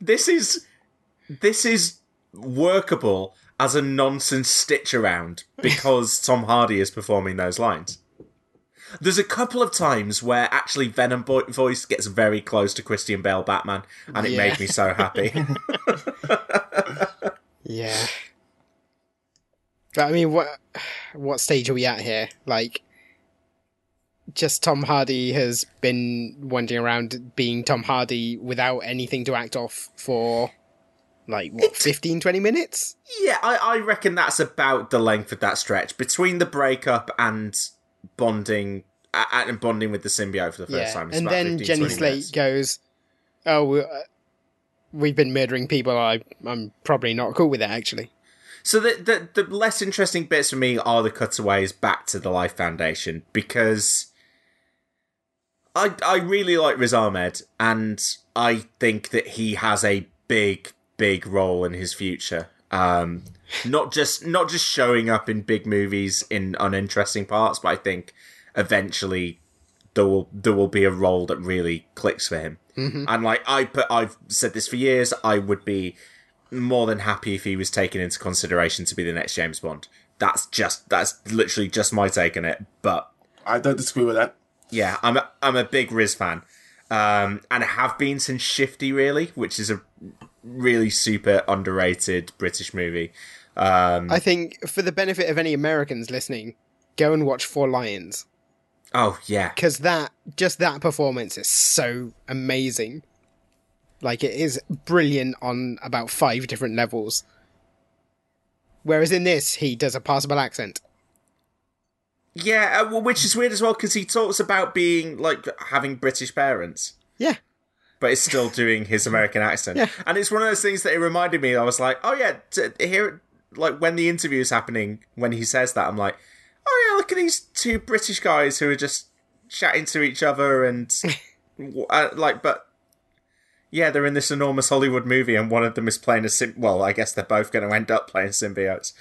this is this is workable as a nonsense stitch around because Tom Hardy is performing those lines. There's a couple of times where actually Venom bo- voice gets very close to Christian Bale Batman, and it Yeah. made me so happy. Yeah. But I mean, what what stage are we at here? Like, just Tom Hardy has been wandering around being Tom Hardy without anything to act off for, like, what, 15, 20 minutes? yeah, I, I reckon that's about the length of that stretch between the breakup and bonding and bonding with the symbiote for the first yeah. time. It's And then 15, Jenny Slate minutes. goes, Oh, we- uh, we've been murdering people. I, I'm probably not cool with it, actually. So the, the the less interesting bits for me are the cutaways back to the Life Foundation because I I really like Riz Ahmed and I think that he has a big big role in his future. Um, not just not just showing up in big movies in uninteresting parts, but I think eventually there will there will be a role that really clicks for him. Mhm. And like I put, I've said this for years. I would be more than happy if he was taken into consideration to be the next James Bond. That's just that's literally just my take on it. But I don't disagree with that. yeah, I'm a, I'm a big Riz fan, um, and have been since Shifty, really, which is a really super underrated British movie. Um, I think for the benefit of any Americans listening, go and watch Four Lions oh yeah, because that just that performance is so amazing. Like it is brilliant on about five different levels. Whereas in this, he does a passable accent. yeah, uh, well, which is weird as well because he talks about being like having British parents. Yeah. But is still doing his American accent, Yeah. and it's one of those things that it reminded me. I was like, "Oh yeah," to hear like when the interview is happening, when he says that, I'm like, "Oh yeah, look at these two British guys who are just chatting to each other and uh, like, but yeah, they're in this enormous Hollywood movie, and one of them is playing a sim. Well, I guess they're both going to end up playing symbiotes.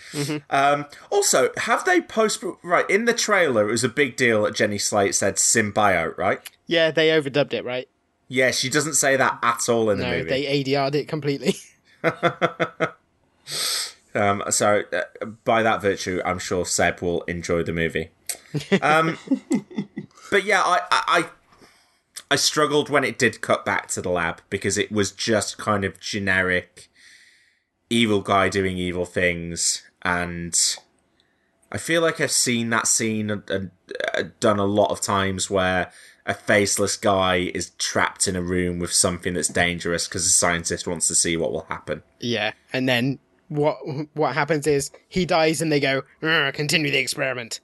Um, also, have they post right in the trailer? It was a big deal that Jenny Slate said symbiote, right? Yeah, they overdubbed it, right? Yeah, she doesn't say that at all in the no, movie. they ADR'd it completely. Um, so uh, by that virtue, I'm sure Seb will enjoy the movie. Um, but yeah, I, I I struggled when it did cut back to the lab because it was just kind of generic evil guy doing evil things, and I feel like I've seen that scene and, and, uh, done a lot of times where a faceless guy is trapped in a room with something that's dangerous because a scientist wants to see what will happen. yeah, and then what what happens is he dies, and they go continue the experiment.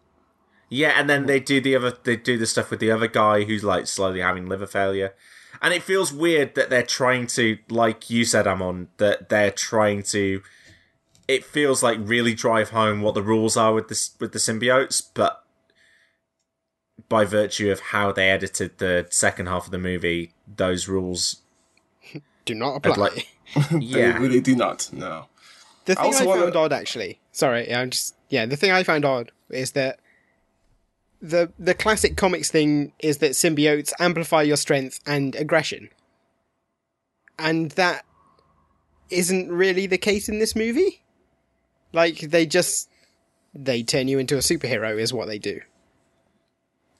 Yeah, and then they do the other they do the stuff with the other guy who's like slowly having liver failure. And it feels weird that they're trying to like you said Amon that they're trying to it feels like really drive home what the rules are with this with the symbiotes, but by virtue of how they edited the second half of the movie, those rules Do not apply. like- They yeah. really do not. No. The thing I, wanna- found odd, actually. Sorry, I'm just yeah. The thing I found odd is that the the classic comics thing is that symbiotes amplify your strength and aggression, and that isn't really the case in this movie. Like they just they turn you into a superhero is what they do.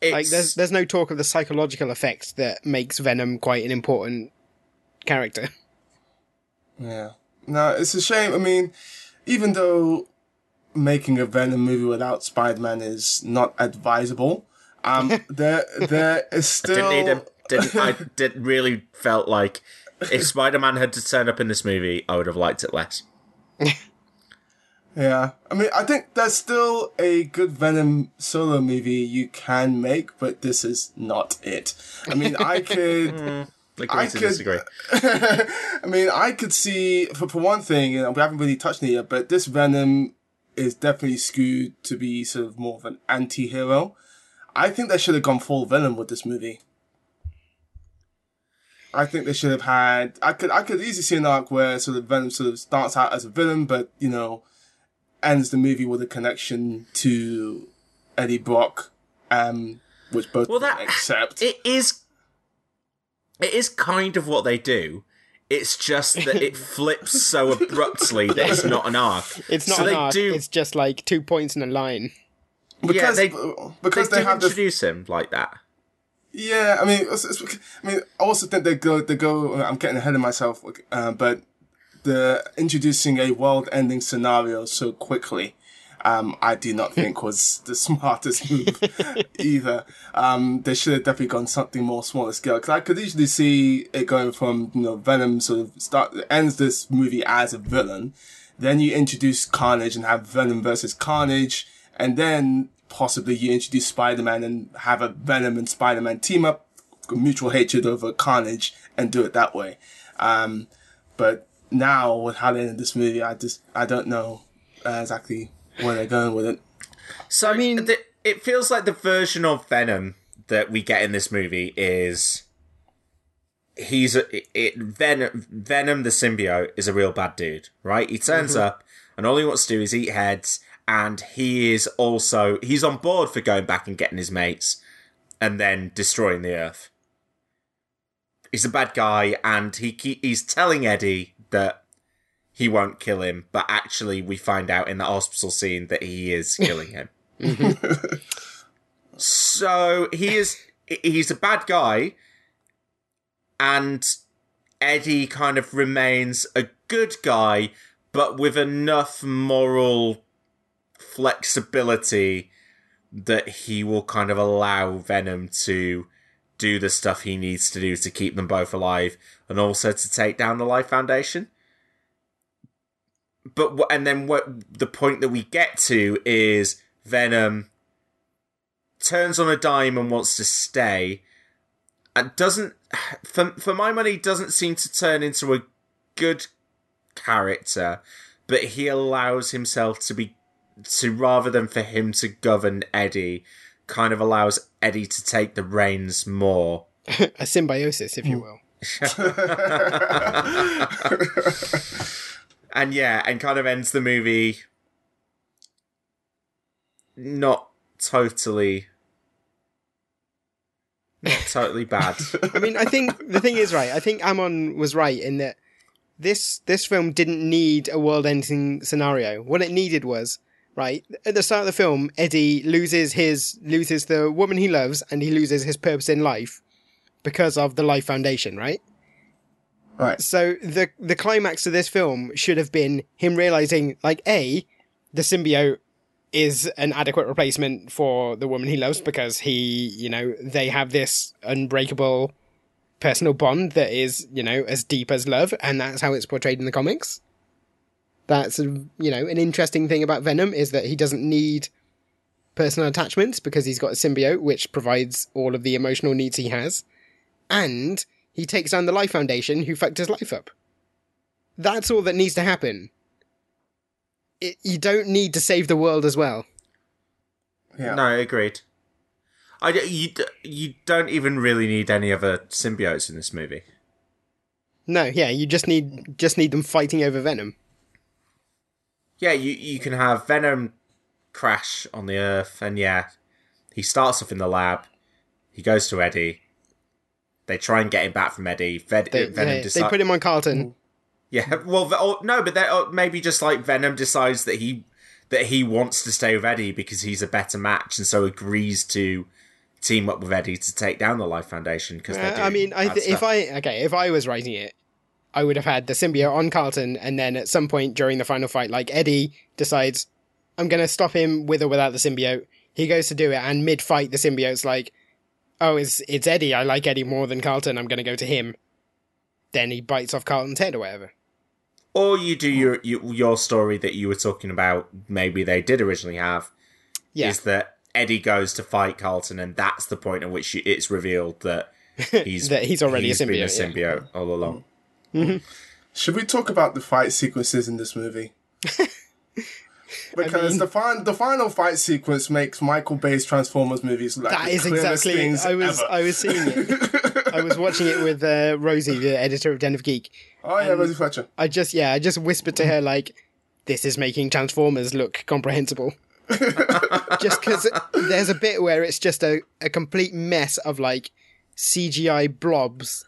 Like there's there's no talk of the psychological effect that makes Venom quite an important character. Yeah. No, it's a shame. I mean, even though making a Venom movie without Spider-Man is not advisable, um, there there is still. didn't need him. Didn't I did really felt like if Spider Man had to turn up in this movie, I would have liked it less. Yeah, I mean, I think there's still a good Venom solo movie you can make, but this is not it. I mean, I could. Agree I to could- disagree. I mean, I could see for, for one thing, you know, we haven't really touched on it yet, but this Venom is definitely skewed to be sort of more of an anti-hero. I think they should have gone full Venom with this movie. I think they should have had. I could. I could easily see an arc where sort of Venom sort of starts out as a villain, but you know, ends the movie with a connection to Eddie Brock, um, which both Well, that accept. it is. It is kind of what they do. It's just that it flips so abruptly that it's not an arc. It's not so an they arc. do. It's just like two points in a line. Because- yeah, they, because they, they have the- introduce him like that. Yeah, I mean, it's, it's, I mean, I also think they go, they go. I'm getting ahead of myself, uh, but the introducing a world-ending scenario so quickly, um, I do not think was the smartest move either. Um, they should have definitely gone something more smaller scale because I could easily see it going from you know Venom sort of start ends this movie as a villain, then you introduce Carnage and have Venom versus Carnage, and then possibly you introduce Spider-Man and have a Venom and Spider-Man team up, mutual hatred over Carnage, and do it that way. Um, but now with how they ended this movie, I just I don't know uh, exactly where they're going with it. So I mean, it feels like the version of Venom that we get in this movie is he's a, it, Venom. Venom the symbiote is a real bad dude, right? He turns Mhm. up and all he wants to do is eat heads. And he is also he's on board for going back and getting his mates, and then destroying the Earth. He's a bad guy, and he he's telling Eddie that he won't kill him, but actually we find out in the hospital scene that he is killing him. Mm-hmm. so he is he's a bad guy, and Eddie kind of remains a good guy, but with enough moral flexibility that he will kind of allow Venom to do the stuff he needs to do to keep them both alive and also to take down the Life Foundation. But and then what the point that we get to is Venom turns on a dime and wants to stay. And doesn't for for my money doesn't seem to turn into a good character but he allows himself to be to rather than for him to govern Eddie kind of allows Eddie to take the reins more. A symbiosis, if you mm. will. and yeah, and kind of ends the movie not totally not totally bad. I mean, I think the thing is right. I think Amon was right in that this this film didn't need a world-ending scenario. What it needed was right at the start of the film, Eddie loses his loses the woman he loves, and he loses his purpose in life because of the Life Foundation. Right. Right. So the the climax of this film should have been him realizing, like, a the symbiote is an adequate replacement for the woman he loves because he, you know, they have this unbreakable personal bond that is, you know, as deep as love, and that's how it's portrayed in the comics. That's, you know, an interesting thing about Venom is that he doesn't need personal attachments because he's got a symbiote which provides all of the emotional needs he has, and he takes down the Life Foundation who fucked his life up. That's all that needs to happen. It, you don't need to save the world as well. Yeah. No, agreed. I d- you you don't even really need any other symbiotes in this movie. No, yeah, you just need just need them fighting over Venom. Yeah, you you can have Venom crash on the Earth, and yeah, he starts off in the lab. He goes to Eddie. They try and get him back from Eddie. Ved- They, Venom they, deci- they put him on Carlton. Yeah, well, or, no, but or maybe just like Venom decides that he that he wants to stay with Eddie because he's a better match, and so agrees to team up with Eddie to take down the Life Foundation because Uh, I mean, I th- if I okay, if I was writing it, I would have had the symbiote on Carlton, and then at some point during the final fight, like Eddie decides, I'm gonna stop him with or without the symbiote. He goes to do it, and mid-fight, the symbiote's like, "Oh, it's it's Eddie. I like Eddie more than Carlton. I'm gonna go to him." Then he bites off Carlton's head or whatever. or you do your, your your story that you were talking about. Maybe they did originally have Yeah. is that Eddie goes to fight Carlton, and that's the point at which it's revealed that he's That he's already a been a symbiote, yeah. symbiote all along. Should we talk about the fight sequences in this movie? Because mean- the fin- the final fight sequence makes Michael Bay's Transformers movies like That the is exactly. things I was ever. I was seeing it. I was watching it with uh, Rosie, the editor of Den of Geek. oh yeah, Rosie Fletcher. I just yeah, I just whispered to her like, "This is making Transformers look comprehensible." just because there's a bit where it's just a, a complete mess of like CGI blobs.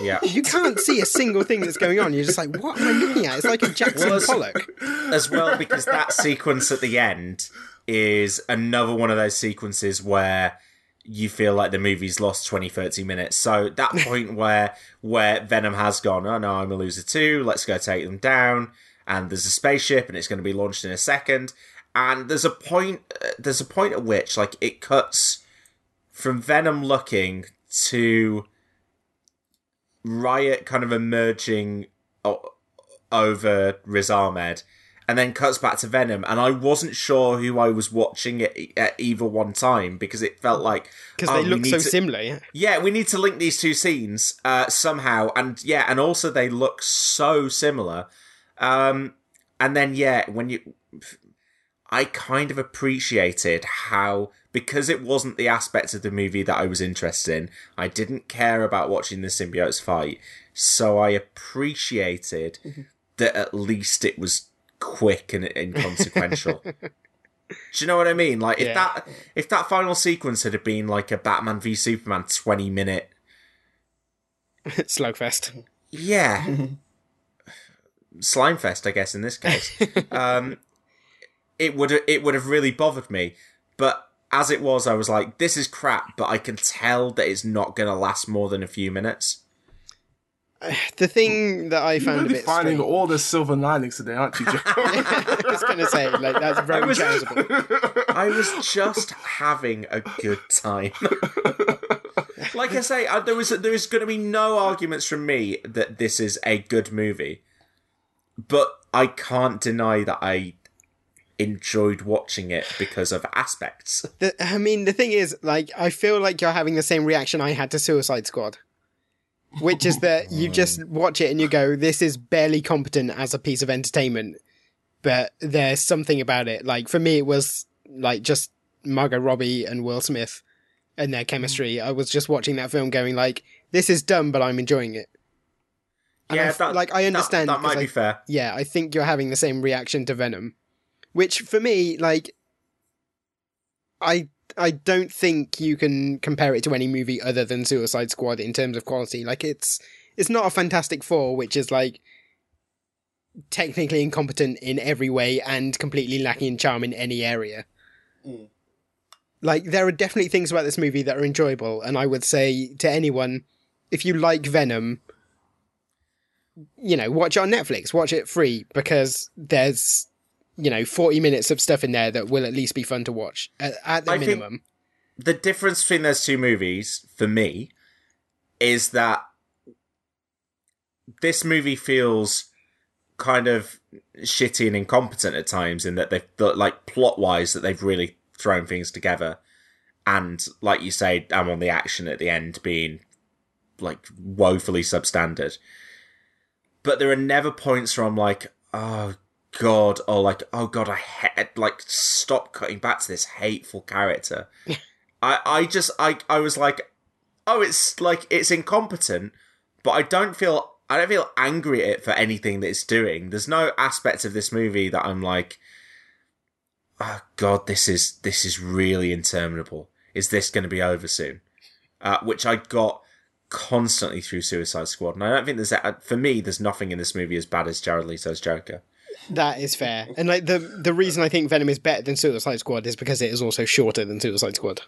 Yeah. You can't see a single thing that's going on. You're just like, what am I looking at? It's like a Jackson Well, Pollock. as well because that sequence at the end is another one of those sequences where you feel like the movie's lost 20 30 minutes so that point where where venom has gone oh no i'm a loser too let's go take them down and there's a spaceship and it's going to be launched in a second and there's a point uh, there's a point at which like it cuts from venom looking to riot kind of emerging o- over Riz Ahmed, and then cuts back to Venom. And I wasn't sure who I was watching it at either one time because it felt like Because oh, they look so to- similar. Yeah. Yeah, we need to link these two scenes uh, somehow, and yeah, and also they look so similar. Um, and then yeah, when you, I kind of appreciated how because it wasn't the aspect of the movie that I was interested in. I didn't care about watching the symbiotes fight, so I appreciated that at least it was quick and inconsequential. Do you know what I mean? Like if Yeah. that if that final sequence had been like a Batman v Superman twenty minute, Slugfest. yeah, Slimefest, I guess in this case, um, it would it would have really bothered me. But as it was, I was like, this is crap. But I can tell that it's not going to last more than a few minutes. The thing that I You're found a really bit finding strange- all the silver linings today, aren't you, Joe? I was going to say, like, that's very was- I was just having a good time. like I say, I, there was there is going to be no arguments from me that this is a good movie, but I can't deny that I enjoyed watching it because of aspects. The, I mean, the thing is, like, I feel like you're having the same reaction I had to Suicide Squad, which is that you just watch it and you go, "This is barely competent as a piece of entertainment," but there's something about it. Like for me, it was like just Margot Robbie and Will Smith and their chemistry. Mm. I was just watching that film, going like, "This is dumb, but I'm enjoying it." And yeah, f- that, like I understand that, might because be I- fair. yeah, I think you're having the same reaction to Venom, which for me, like, I I don't think you can compare it to any movie other than Suicide Squad in terms of quality. Like, it's it's not a Fantastic Four, which is like technically incompetent in every way and completely lacking in charm in any area. Mm. Like, there are definitely things about this movie that are enjoyable, and I would say to anyone, if you like Venom, you know, watch it on Netflix, watch it free because there's, you know, 40 minutes of stuff in there that will at least be fun to watch at, at the I minimum. the difference between those two movies for me is that this movie feels kind of shitty and incompetent at times in that they've like plot wise that they've really thrown things together and like you say Amon the action at the end being like woefully substandard but there are never points where i'm like oh god or like oh god i ha- like stop cutting back to this hateful character I, I just I I was like, oh, it's like it's incompetent, but I don't feel I don't feel angry at it for anything that it's doing. There's no aspects of this movie that I'm like, oh god, this is this is really interminable. Is this going to be over soon? Uh, which I got constantly through Suicide Squad, and I don't think there's for me. There's nothing in this movie as bad as Jared Leto's Joker. That is fair. And like the the reason I think Venom is better than Suicide Squad is because it is also shorter than Suicide Squad.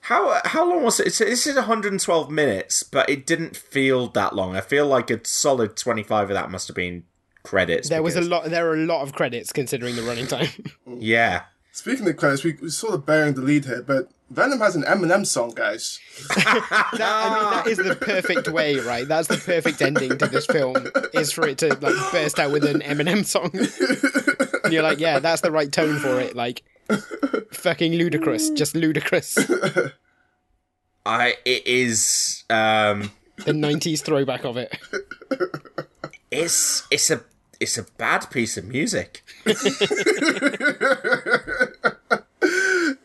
How how long was it? It's, this is 112 minutes, but it didn't feel that long. I feel like a solid 25 of that must have been credits. There was a lot there are a lot of credits considering the running time. Yeah. Speaking of credits, we, we sort of bearing the lead here, but Venom has an Eminem song, guys. that, I mean that is the perfect way, right? That's the perfect ending to this film is for it to like burst out with an Eminem song. and you're like, yeah, that's the right tone for it. Like fucking ludicrous, just ludicrous. I it is um The 90s throwback of it. it's it's a it's a bad piece of music.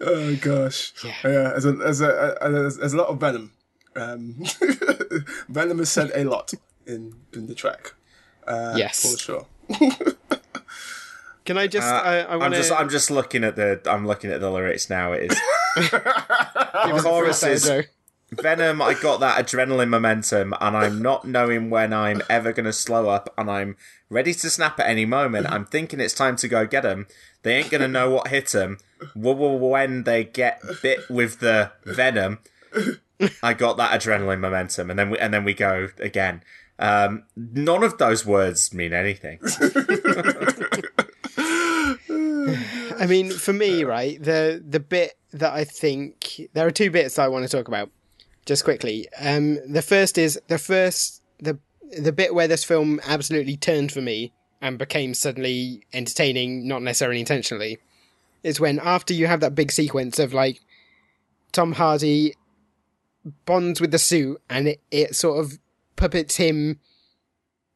Oh gosh, yeah. There's a there's a, a, there's, there's a lot of Venom. Um, Venom has said a lot in in the track. Uh, Yes. for sure. Can I just Uh, I, I I'm just I'm just looking at the I'm looking at the lyrics now. It is give us chorus is Venom. I got that adrenaline momentum, and I'm not knowing when I'm ever gonna slow up, and I'm ready to snap at any moment. I'm thinking it's time to go get 'em. They ain't gonna know what hit 'em. When they get bit with the venom, I got that adrenaline momentum, and then we, and then we go again. Um, none of those words mean anything. I mean, for me, right, the the bit that I think there are two bits I want to talk about just quickly. Um, the first is the first the the bit where this film absolutely turned for me and became suddenly entertaining, not necessarily intentionally, is when after you have that big sequence of like Tom Hardy bonds with the suit and it, it sort of puppets him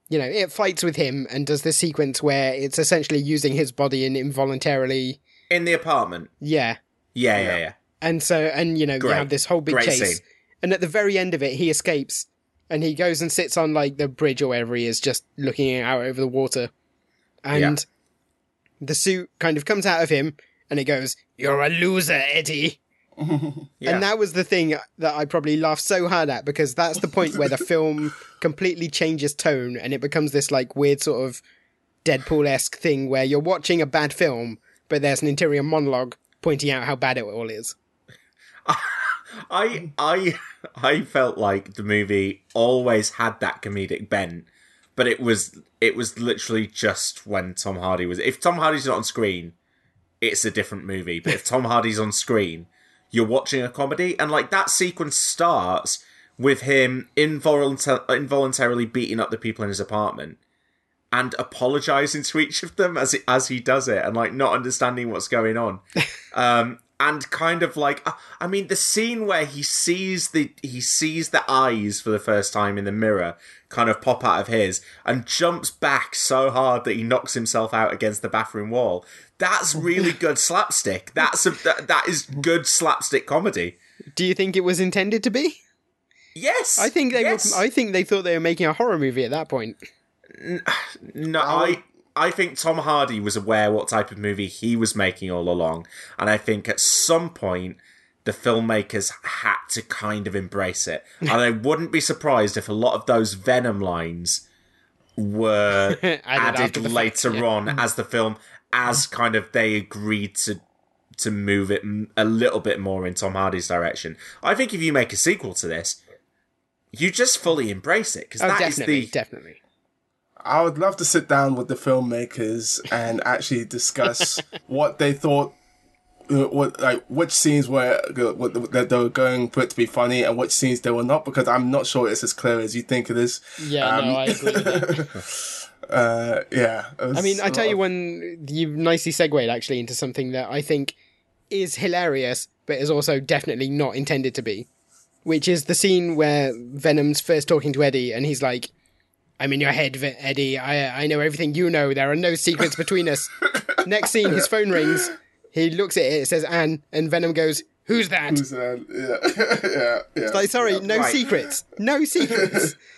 you know, it fights with him and does this sequence where it's essentially using his body and involuntarily, In the apartment, yeah. yeah, yeah, yeah. And so, and you know, you have this whole big Great chase, scene. and at the very end of it, he escapes, and he goes and sits on like the bridge or wherever he is, just looking out over the water, and the suit kind of comes out of him, and it goes, "You're a loser, Eddie." Yeah. And that was the thing that I probably laughed so hard at because that's the point where the film completely changes tone and it becomes this like weird sort of Deadpool esque thing where you're watching a bad film, but there's an interior monologue pointing out how bad it all is. I I I felt like the movie always had that comedic bent, but it was it was literally just when Tom Hardy was. If Tom Hardy's not on screen, it's a different movie. But if Tom Hardy's on screen, you're watching a comedy, and like that sequence starts with him involuntar- involuntarily beating up the people in his apartment and apologizing to each of them as it, as he does it, and like not understanding what's going on. um, and kind of like I mean the scene where he sees the he sees the eyes for the first time in the mirror kind of pop out of his and jumps back so hard that he knocks himself out against the bathroom wall. That's really good slapstick. That's a that, that is good slapstick comedy. Do you think it was intended to be? Yes. I think they yes. were, I think they thought they were making a horror movie at that point. No, I I think Tom Hardy was aware what type of movie he was making all along, and I think at some point the filmmakers had to kind of embrace it. and I wouldn't be surprised if a lot of those Venom lines were Added added after the fact, later yeah. on mm. as the film, as kind of they agreed to to move it a little bit more in Tom Hardy's direction. I think if you make a sequel to this, you just fully embrace it because Oh, that is definitely, the definitely. I would love to sit down with the filmmakers and actually discuss what they thought, uh, what like which scenes were uh, what, that they were going for it to be funny and which scenes they were not. Because I'm not sure it's as clear as you think it is. Yeah, no, Um, I agree. with you. Uh, yeah. I mean, I tell you when you nicely segued actually into something that I think is hilarious, but is also definitely not intended to be, which is the scene where Venom's first talking to Eddie, and he's like, "I'm in your head, Eddie. I I know everything you know. There are no secrets between us." Next scene, his phone rings. He looks at it. It says Anne, and Venom goes, "Who's that?" Who's that? Yeah, yeah, yeah. It's like, sorry, no Right. secrets, no secrets.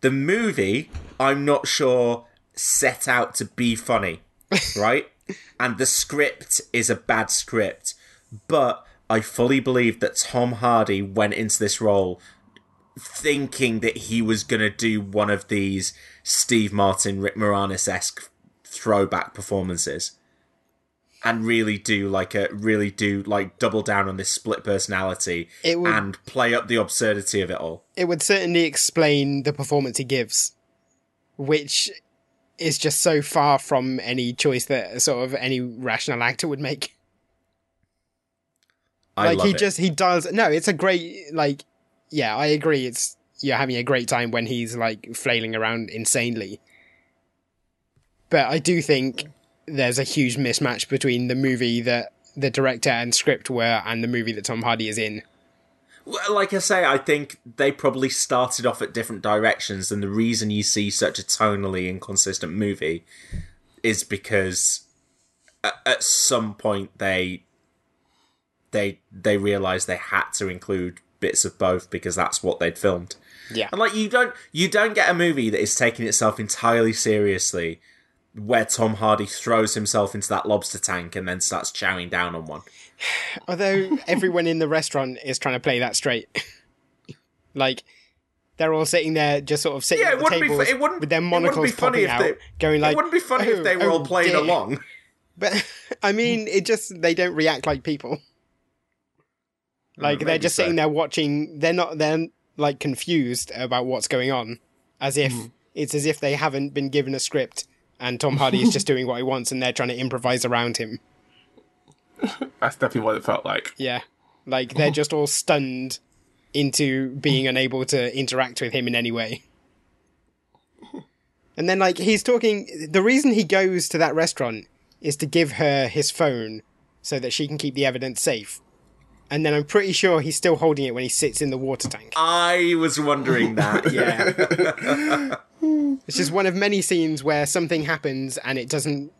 The movie, I'm not sure, set out to be funny, right? and the script is a bad script. But I fully believe that Tom Hardy went into this role thinking that he was going to do one of these Steve Martin, Rick Moranis esque throwback performances. And really do like a really do like double down on this split personality It would- and play up the absurdity of it all. it would certainly explain the performance he gives, which is just so far from any choice that sort of any rational actor would make. I like he it. just he does no, it's a great like yeah, I agree. It's you're having a great time when he's like flailing around insanely. But I do think there's a huge mismatch between the movie that the director and script were and the movie that Tom Hardy is in. Well, Like I say, I think they probably started off at different directions, and the reason you see such a tonally inconsistent movie is because at, at some point they they they realized they had to include bits of both because that's what they'd filmed. Yeah. And like you don't you don't get a movie that is taking itself entirely seriously where Tom Hardy throws himself into that lobster tank and then starts chowing down on one. Although everyone in the restaurant is trying to play that straight. like, they're all sitting there, just sort of sitting Yeah, at the wouldn't be it wouldn't- with their it wouldn't be monocles funny popping if out, they- going like, it wouldn't be funny if "Oh, they were oh all playing dear." along. But I mean, it just they don't react like people. Mm, like they're just so. sitting there watching. They're not. They're like confused about what's going on, as if mm. it's as if they haven't been given a script and Tom Hardy is just doing what he wants and they're trying to improvise around him. That's definitely what it felt like. Yeah, like they're just all stunned into being unable to interact with him in any way. And then, like, he's talking. The reason he goes to that restaurant is to give her his phone so that she can keep the evidence safe. And then I'm pretty sure he's still holding it when he sits in the water tank. I was wondering that. Yeah. It's just one of many scenes where something happens and it doesn't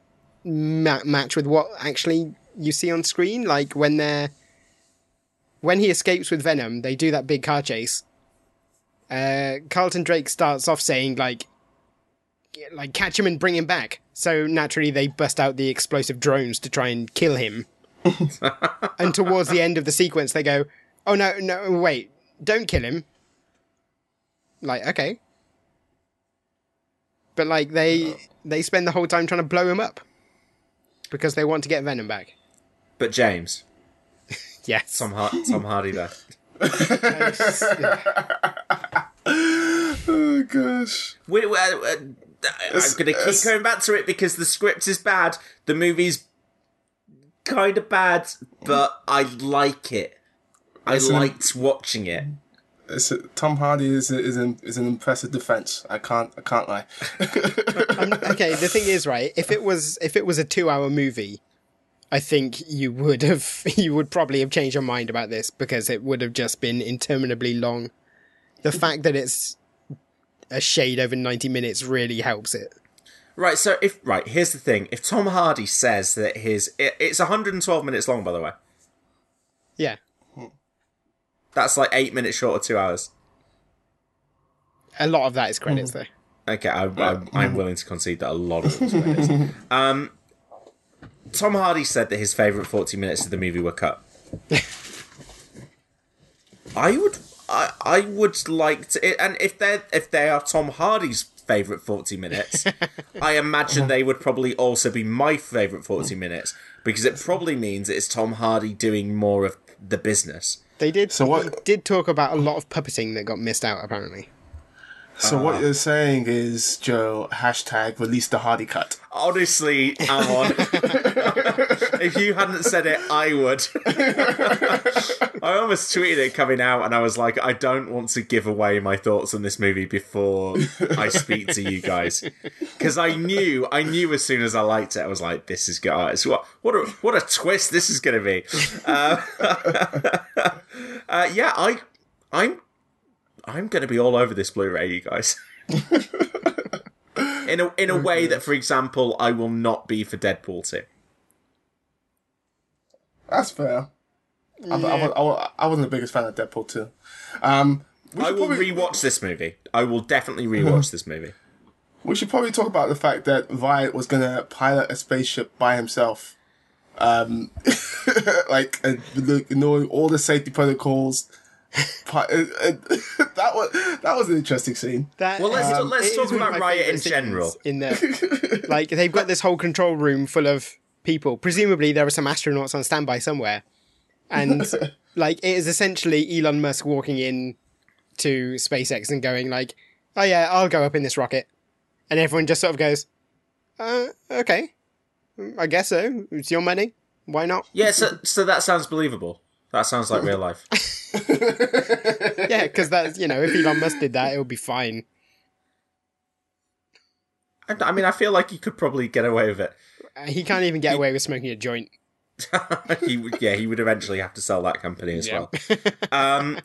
ma- match with what actually you see on screen. Like when they're when he escapes with Venom, they do that big car chase. Uh, Carlton Drake starts off saying like, like catch him and bring him back. So naturally, they bust out the explosive drones to try and kill him. and towards the end of the sequence, they go, "Oh no, no, wait! Don't kill him." Like, okay, but like they they spend the whole time trying to blow him up because they want to get Venom back. But James, Yes, Tom, Har- Tom Hardy there. Oh gosh. We, uh, uh, I'm going to keep it's- going back to it because the script is bad. The movie's kind of bad, but I like it. I It's liked watching it. It's a, Tom Hardy is a, is an is an impressive defense. I can't I can't lie. Um, okay, the thing is, right? If it was if it was a two-hour movie, I think you would have you would probably have changed your mind about this because it would have just been interminably long. The fact that it's a shade over ninety minutes really helps it. Right, so if right, here's the thing: if Tom Hardy says that his it, it's 112 minutes long, by the way, Yeah, that's like eight minutes short of two hours. a lot of that is credits though. Okay, I, I, I'm willing to concede that a lot of it credits. Um, Tom Hardy said that his favourite 40 minutes of the movie were cut. I would, I, I would like to, and if they are if they are Tom Hardy's favourite 40 minutes, I imagine they would probably also be my favourite 40 minutes because it probably means it's Tom Hardy doing more of the business. They did. So what- did talk about a lot of puppeting that got missed out. Apparently, So what you're saying is, Joe, hashtag release the Hardy cut. Honestly, Amon, if you hadn't said it, I would. I almost tweeted it coming out, and I was like, I don't want to give away my thoughts on this movie before I speak to you guys, because I knew, I knew as soon as I liked it, I was like, this is guys, what, what a, what a twist this is going to be. Uh, uh, yeah, I, I'm, I'm going to be all over this Blu-ray, you guys. in a in a way that, for example, I will not be for Deadpool two. That's fair. I, I, I, I wasn't the biggest fan of Deadpool 2. Um, I will probably- rewatch this movie. I will definitely rewatch this movie. We should probably talk about the fact that Riot was going to pilot a spaceship by himself. Um, like, knowing all the safety protocols. Pi- uh, uh, that was that was an interesting scene. That, Well, let's- um, let's talk is one of about Riot in general. In there, like they've got this whole control room full of people. Presumably, there are some astronauts on standby somewhere, and like it is essentially Elon Musk walking in to SpaceX and going like, "Oh yeah, I'll go up in this rocket," and everyone just sort of goes, uh, "Okay, I guess so. It's your money. Why not?" Yeah, so so that sounds believable. That sounds like real life. yeah, because that's you know, if Elon Musk did that, it would be fine. I, I mean, I feel like he could probably get away with it. Uh, He can't even get away with smoking a joint. he would, yeah, he would eventually have to sell that company as Yeah. well, um,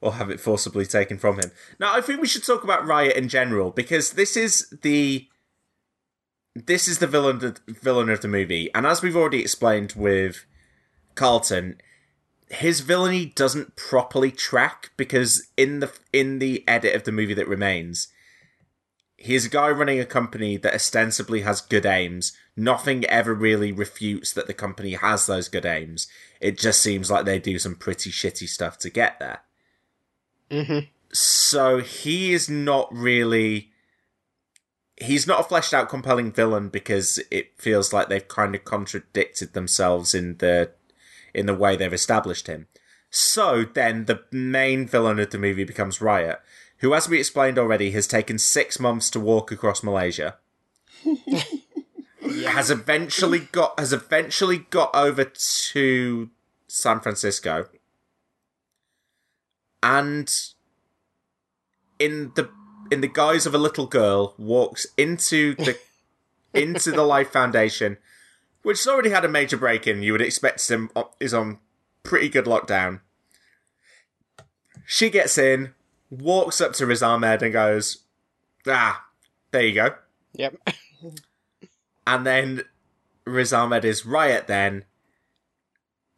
or have it forcibly taken from him. Now, I think we should talk about Riot in general because this is the this is the villain the villain of the movie, and as we've already explained with Carlton, his villainy doesn't properly track because in the in the edit of the movie that remains, he's a guy running a company that ostensibly has good aims. Nothing ever really refutes that the company has those good aims. It just seems like they do some pretty shitty stuff to get there. Mm-hmm. So he is not really. He's not a fleshed out, compelling villain because it feels like they've kind of contradicted themselves in the in the way they've established him. So then the main villain of the movie becomes Riot, who, as we explained already, has taken six months to walk across Malaysia. Has eventually got has eventually got over to San Francisco. And in the in the guise of a little girl walks into the into the Life Foundation, which has already had a major break in. You would expect him is on pretty good lockdown. She gets in, walks up to Riz Ahmed and goes, "Ah, there you go." Yep. And then Riz Ahmed is Riot then.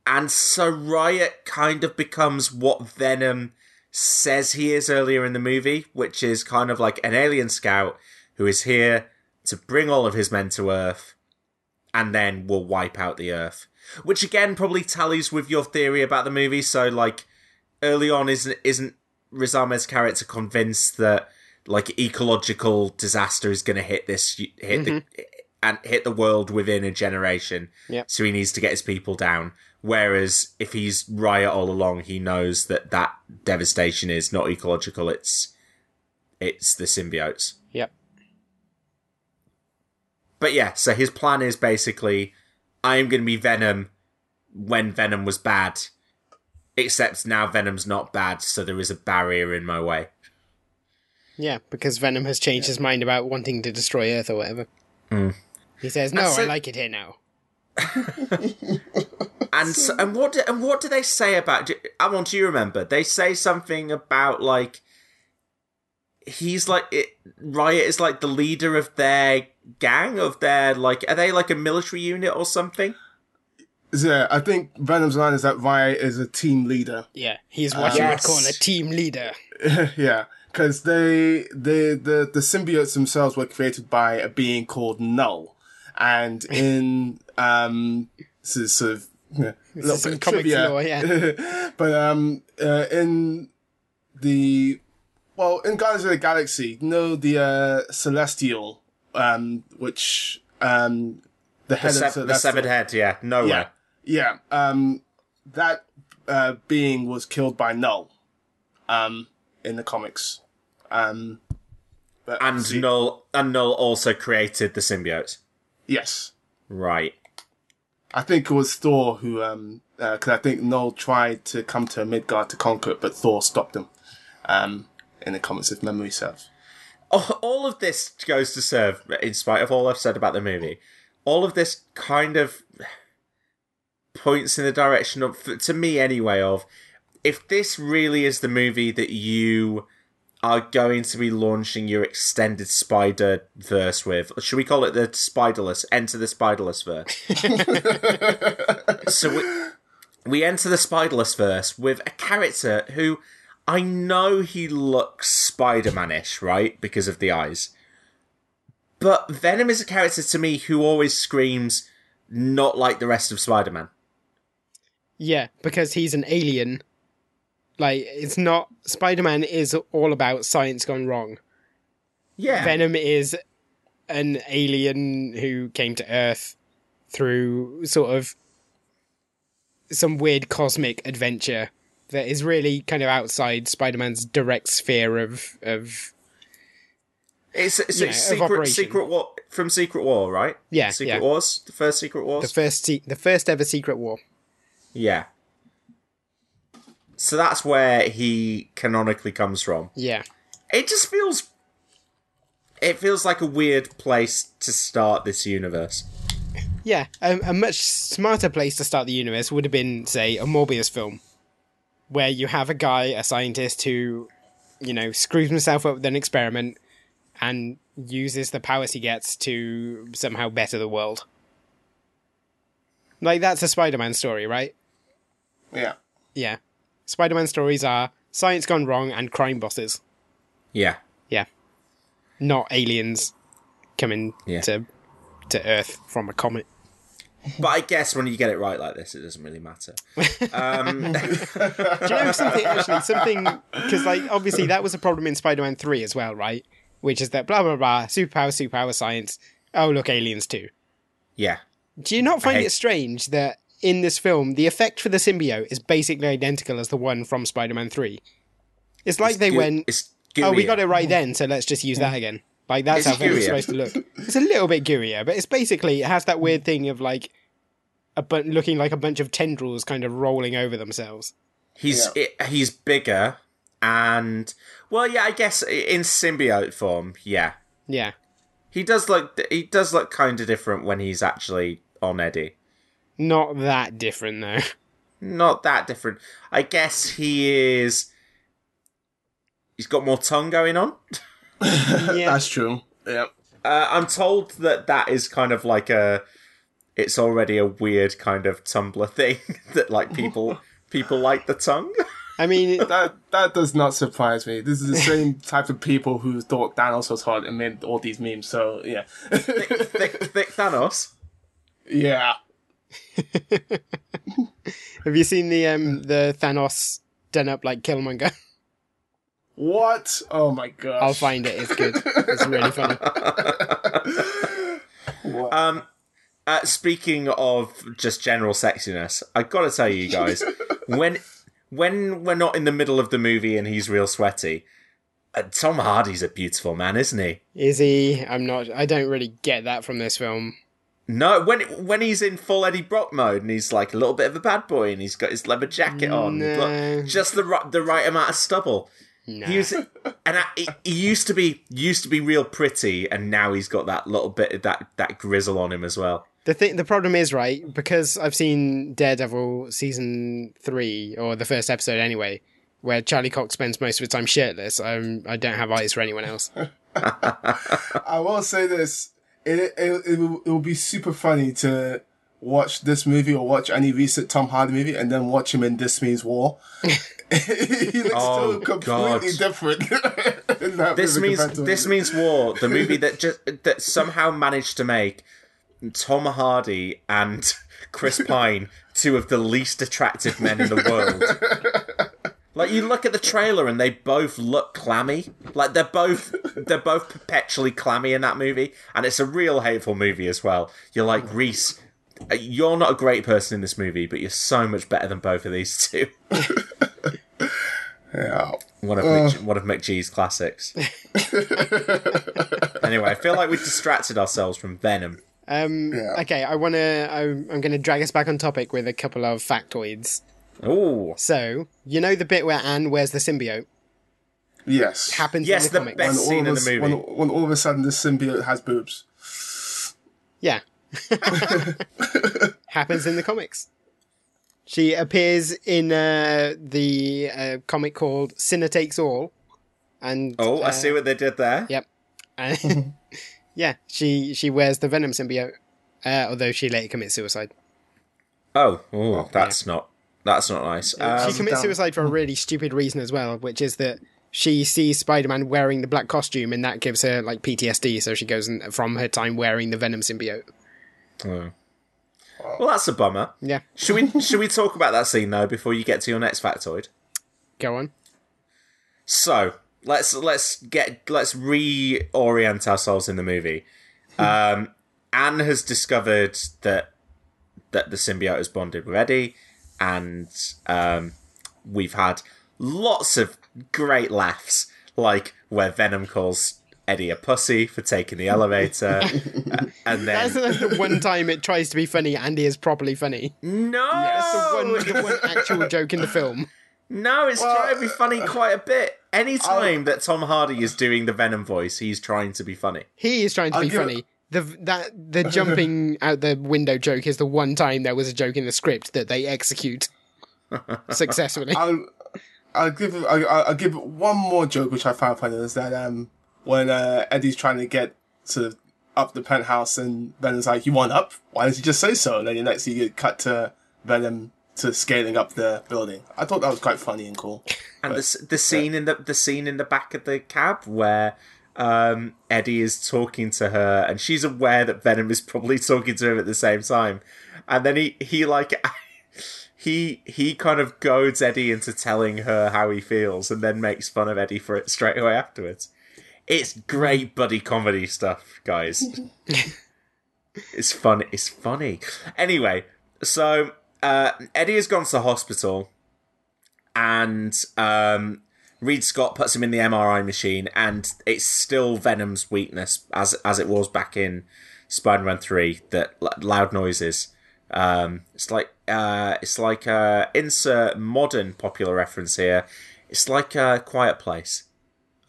And so Riot kind of becomes what Venom says he is earlier in the movie, which is kind of like an alien scout who is here to bring all of his men to Earth and then we'll wipe out the Earth. Which again probably tallies with your theory about the movie. So like early on isn't isn't Riz Ahmed's character convinced that like ecological disaster is going to hit this hit the mm-hmm. and hit the world within a generation. Yep. So he needs to get his people down. Whereas if he's Riot all along, he knows that that devastation is not ecological. It's it's the symbiotes. Yep. But yeah, so his plan is basically, I am going to be Venom when Venom was bad. Except now Venom's not bad, so there is a barrier in my way. Yeah, because Venom has changed his mind about wanting to destroy Earth or whatever. Mm. He says, "No, so- I like it here now." And so, and what do, and what do they say about? do- I want do you remember? They say something about like he's like it, Riot is like the leader of their gang of their like are they like a military unit or something? Yeah, I think Venom's line is that Riot is a team leader. Yeah, he's what Uh, you would call a team leader. yeah, because they, they, the, the symbiotes themselves were created by a being called Knull, and in um, this is sort of yeah, a little bit of comics trivia, lore, yeah. but um, uh, in the well, in Guardians of the Galaxy, you know the uh, Celestial, um, which um, the The, head se- of the severed head, yeah, Knowhere. yeah, yeah. Um, that uh, being was killed by Knull, um, in the comics. Um, but And see- Knull and Knull also created the symbiote. yes, Right. I think it was Thor who, um, because I think Knull tried to come to Midgard to conquer it, but Thor stopped him. Um, in the comments if memory serves. all of this goes to serve, in spite of all I've said about the movie, all of this kind of points in the direction of, to me anyway, of if this really is the movie that you are going to be launching your extended Spider verse with, should we call it the Spiderless? Enter the Spiderless verse. so we, we enter the Spiderless verse with a character who I know he looks Spider Man-ish, right? Because of the eyes. But Venom is a character to me who always screams not like the rest of Spider Man. Yeah, because he's an alien. Like it's not Spider-Man is all about science gone wrong. Yeah. Venom is an alien who came to Earth through sort of some weird cosmic adventure that is really kind of outside Spider-Man's direct sphere of of It's, it's, You know, secret, secret war from Secret War, right? Yeah, Secret yeah. Wars, the first Secret Wars. the first se- the first ever secret war. yeah. So that's where he canonically comes from. Yeah. It just feels. It feels like a weird place to start this universe. Yeah, Yeah, a, a much smarter place to start the universe would have been, say, a Morbius film, where you have a guy, a scientist who, you know, screws himself up with an experiment and uses the powers he gets to somehow better the world. Like that's a Spider-Man story, right? Yeah. Yeah. Spider-Man stories are science gone wrong and crime bosses. Yeah. Yeah. Not aliens coming Yeah. to to Earth from a comet. But I guess when you get it right like this, it doesn't really matter. Um, Do you know something? Actually, something because like obviously that was a problem in Spider-Man Three as well, right? Which is that blah blah blah, superpower, superpower, science. Oh look, aliens too. yeah. Do you not find hate- it strange that in this film the effect for the symbiote is basically identical as the one from Spider-Man Three? It's like they goo- went, it's "Oh, we got it right then, so let's just use that again." Like that's It's how Venom's gooier. supposed to look. It's a little bit gooier, but it's basically it has that weird thing of like a bu- looking like a bunch of tendrils kind of rolling over themselves. He's it, he's bigger and well, yeah. I guess in symbiote form, yeah. Yeah. He does look he does look kind of different when he's actually on Eddie. Not that different though. Not that different. I guess he is. He's got more tongue going on. yeah. That's true. Yeah. Uh, I'm told that that is kind of like a. It's already a weird kind of Tumblr thing that like people people like the tongue. I mean, that that does not surprise me. This is the same type of people who thought Thanos was hot and made all these memes. So yeah, thick, thick Thanos. Yeah. Have you seen the um the Thanos done up like Killmonger? What? Oh my god! I'll find it. It's good. It's really funny. Um, uh, speaking of just general sexiness, I gotta tell you guys, when when we're not in the middle of the movie and he's real sweaty, uh, Tom Hardy's a beautiful man, isn't he? Is he? I'm not. I don't really get that from this film. No, when when he's in full Eddie Brock mode and he's like a little bit of a bad boy and he's got his leather jacket on, No. just the right, the right amount of stubble. He was, and I, he, he used to be used to be real pretty, and now he's got that little bit of that that grizzle on him as well. The thing, the problem is right because I've seen Daredevil season three or the first episode anyway, where Charlie Cox spends most of his time shirtless. I'm, I don't have eyes for anyone else. I will say this: it it it will, it will be super funny to watch this movie or watch any recent Tom Hardy movie and then watch him in This Means War. he looks Oh, so completely God. different. this means this means war. The movie that just that somehow managed to make Tom Hardy and Chris Pine two of the least attractive men in the world. Like you look at the trailer and they both look clammy. Like they're both they're both perpetually clammy in that movie, and it's a real hateful movie as well. You're like Reese. Uh, You're not a great person in this movie, but you're so much better than both of these two. Yeah. One of Uh. Mick, one of McG's classics. anyway, I feel like we've distracted ourselves from Venom. Um, Okay, I want to. I'm, I'm going to drag us back on topic with a couple of factoids. Oh, So you know the bit where Anne wears the symbiote Yes. happens Yes, in the, the comics. best When scene all, in of the a, movie. when, when all of a sudden the symbiote has boobs. Yeah. Happens in the comics. She appears in uh, the uh, comic called Sinner Takes All. And Oh, I uh, see what they did there. Yep. And yeah, she she wears the Venom symbiote, uh, although she later commits suicide. Oh, oh, that's not that's not nice. she Um, commits suicide for a really stupid reason as well, which is that she sees Spider-Man wearing the black costume, and that gives her like PTSD. So she goes and, from her time wearing the Venom symbiote. Oh. Well, that's a bummer. Yeah, Should we should we talk about that scene though before you get to your next factoid? go on. So let's let's get let's reorient ourselves in the movie. Um, Anne has discovered that that the symbiote has bonded with Eddie, and um, we've had lots of great laughs, like where Venom calls Eddie a pussy for taking the elevator, and then That's, that's the one time it tries to be funny, and he is properly funny. no, That's the one, the one actual joke in the film. No, it's trying to be funny quite a bit. Any time that Tom Hardy is doing the Venom voice, he's trying to be funny. He is trying to I'll be give it- funny. the that the jumping out the window joke is the one time there was a joke in the script that they execute successfully. I'll, I'll give I'll, I'll give one more joke which I found funny is that um when uh, Eddie's trying to get to up the penthouse and Venom's like, "You want up? Why don't you just say so?" And then the next you get cut to Venom to scaling up the building. I thought that was quite funny and cool. And the the scene in the the scene in the back of the cab where um, Eddie is talking to her, and she's aware that Venom is probably talking to him at the same time, and then he he like. He he kind of goads Eddie into telling her how he feels, and then makes fun of Eddie for it straight away afterwards. It's great buddy comedy stuff, guys. it's fun. It's funny. Anyway, so uh, Eddie has gone to the hospital, and um, Reid Scott puts him in the MRI machine, and it's still Venom's weakness, as as it was back in Spider-Man Three. That l- loud noises. Um, it's like uh, it's like uh, insert modern popular reference here. It's like a Quiet Place.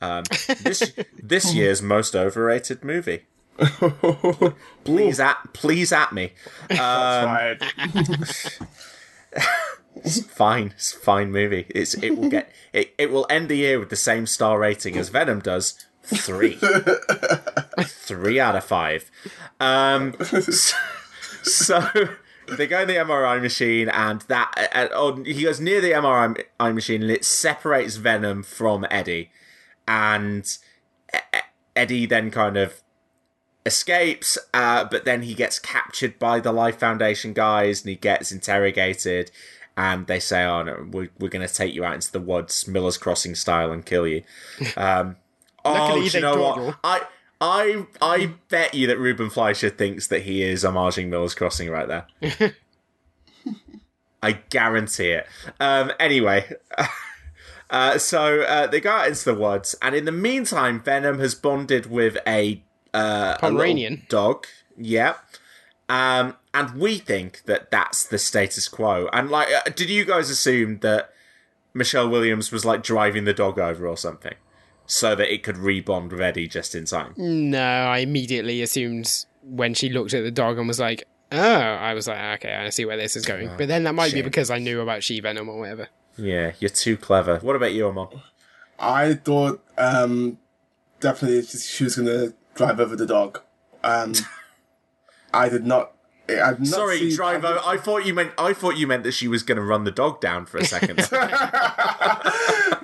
Um, this this year's most overrated movie. please at please at me. Um, it's fine. It's a fine movie. It's it will get it, it will end the year with the same star rating as Venom does. Three. Three out of five. Um so, so they go in the MRI machine and that and, oh, he goes near the MRI machine and it separates Venom from Eddie. And Eddie then kind of escapes, uh, but then he gets captured by the Life Foundation guys and he gets interrogated. And they say, "Oh no, we're, we're going to take you out into the woods, Miller's Crossing style, and kill you." Um, oh, Luckily you know dawdle. what? I I I bet you that Ruben Fleischer thinks that he is homaging Miller's Crossing right there. I guarantee it. Um, anyway, uh, so uh, they go out into the woods, and in the meantime, Venom has bonded with a uh, a Pomeranian. dog. Yeah. Um, and we think that that's the status quo. And like, uh, did you guys assume that Michelle Williams was like driving the dog over or something, so that it could rebond with Eddie just in time? No, I immediately assumed when she looked at the dog and was like, "Oh," I was like, "Okay, I see where this is going." But then that might be because I knew about She Venom or whatever. Yeah, you're too clever. What about you, Amon? I thought um, definitely she was going to drive over the dog. Um, I did not. I did not Sorry, see- driver. I thought you meant. I thought you meant that she was going to run the dog down for a second.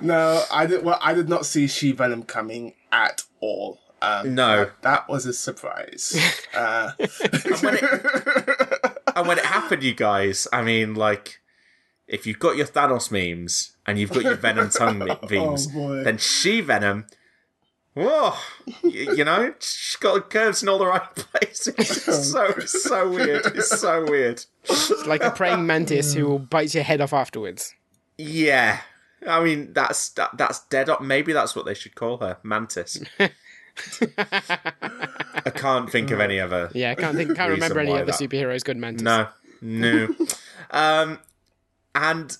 no, I did. Well, I did not see She Venom coming at all. Um, No. that, that was a surprise. uh, and, when it, and when it happened, you guys, I mean, like, if you've got your Thanos memes and you've got your Venom tongue me- memes, boy. then she Venom. Whoa, you, you know, she's got curves in all the right places. It's so so weird. It's so weird. It's like a praying mantis who will bite your head off afterwards. Yeah, I mean that's that, that's dead up. Maybe that's what they should call her, Mantis. I can't think of any other. Yeah, I can't think, can't remember any other that- superheroes good mantis. No, no. um, and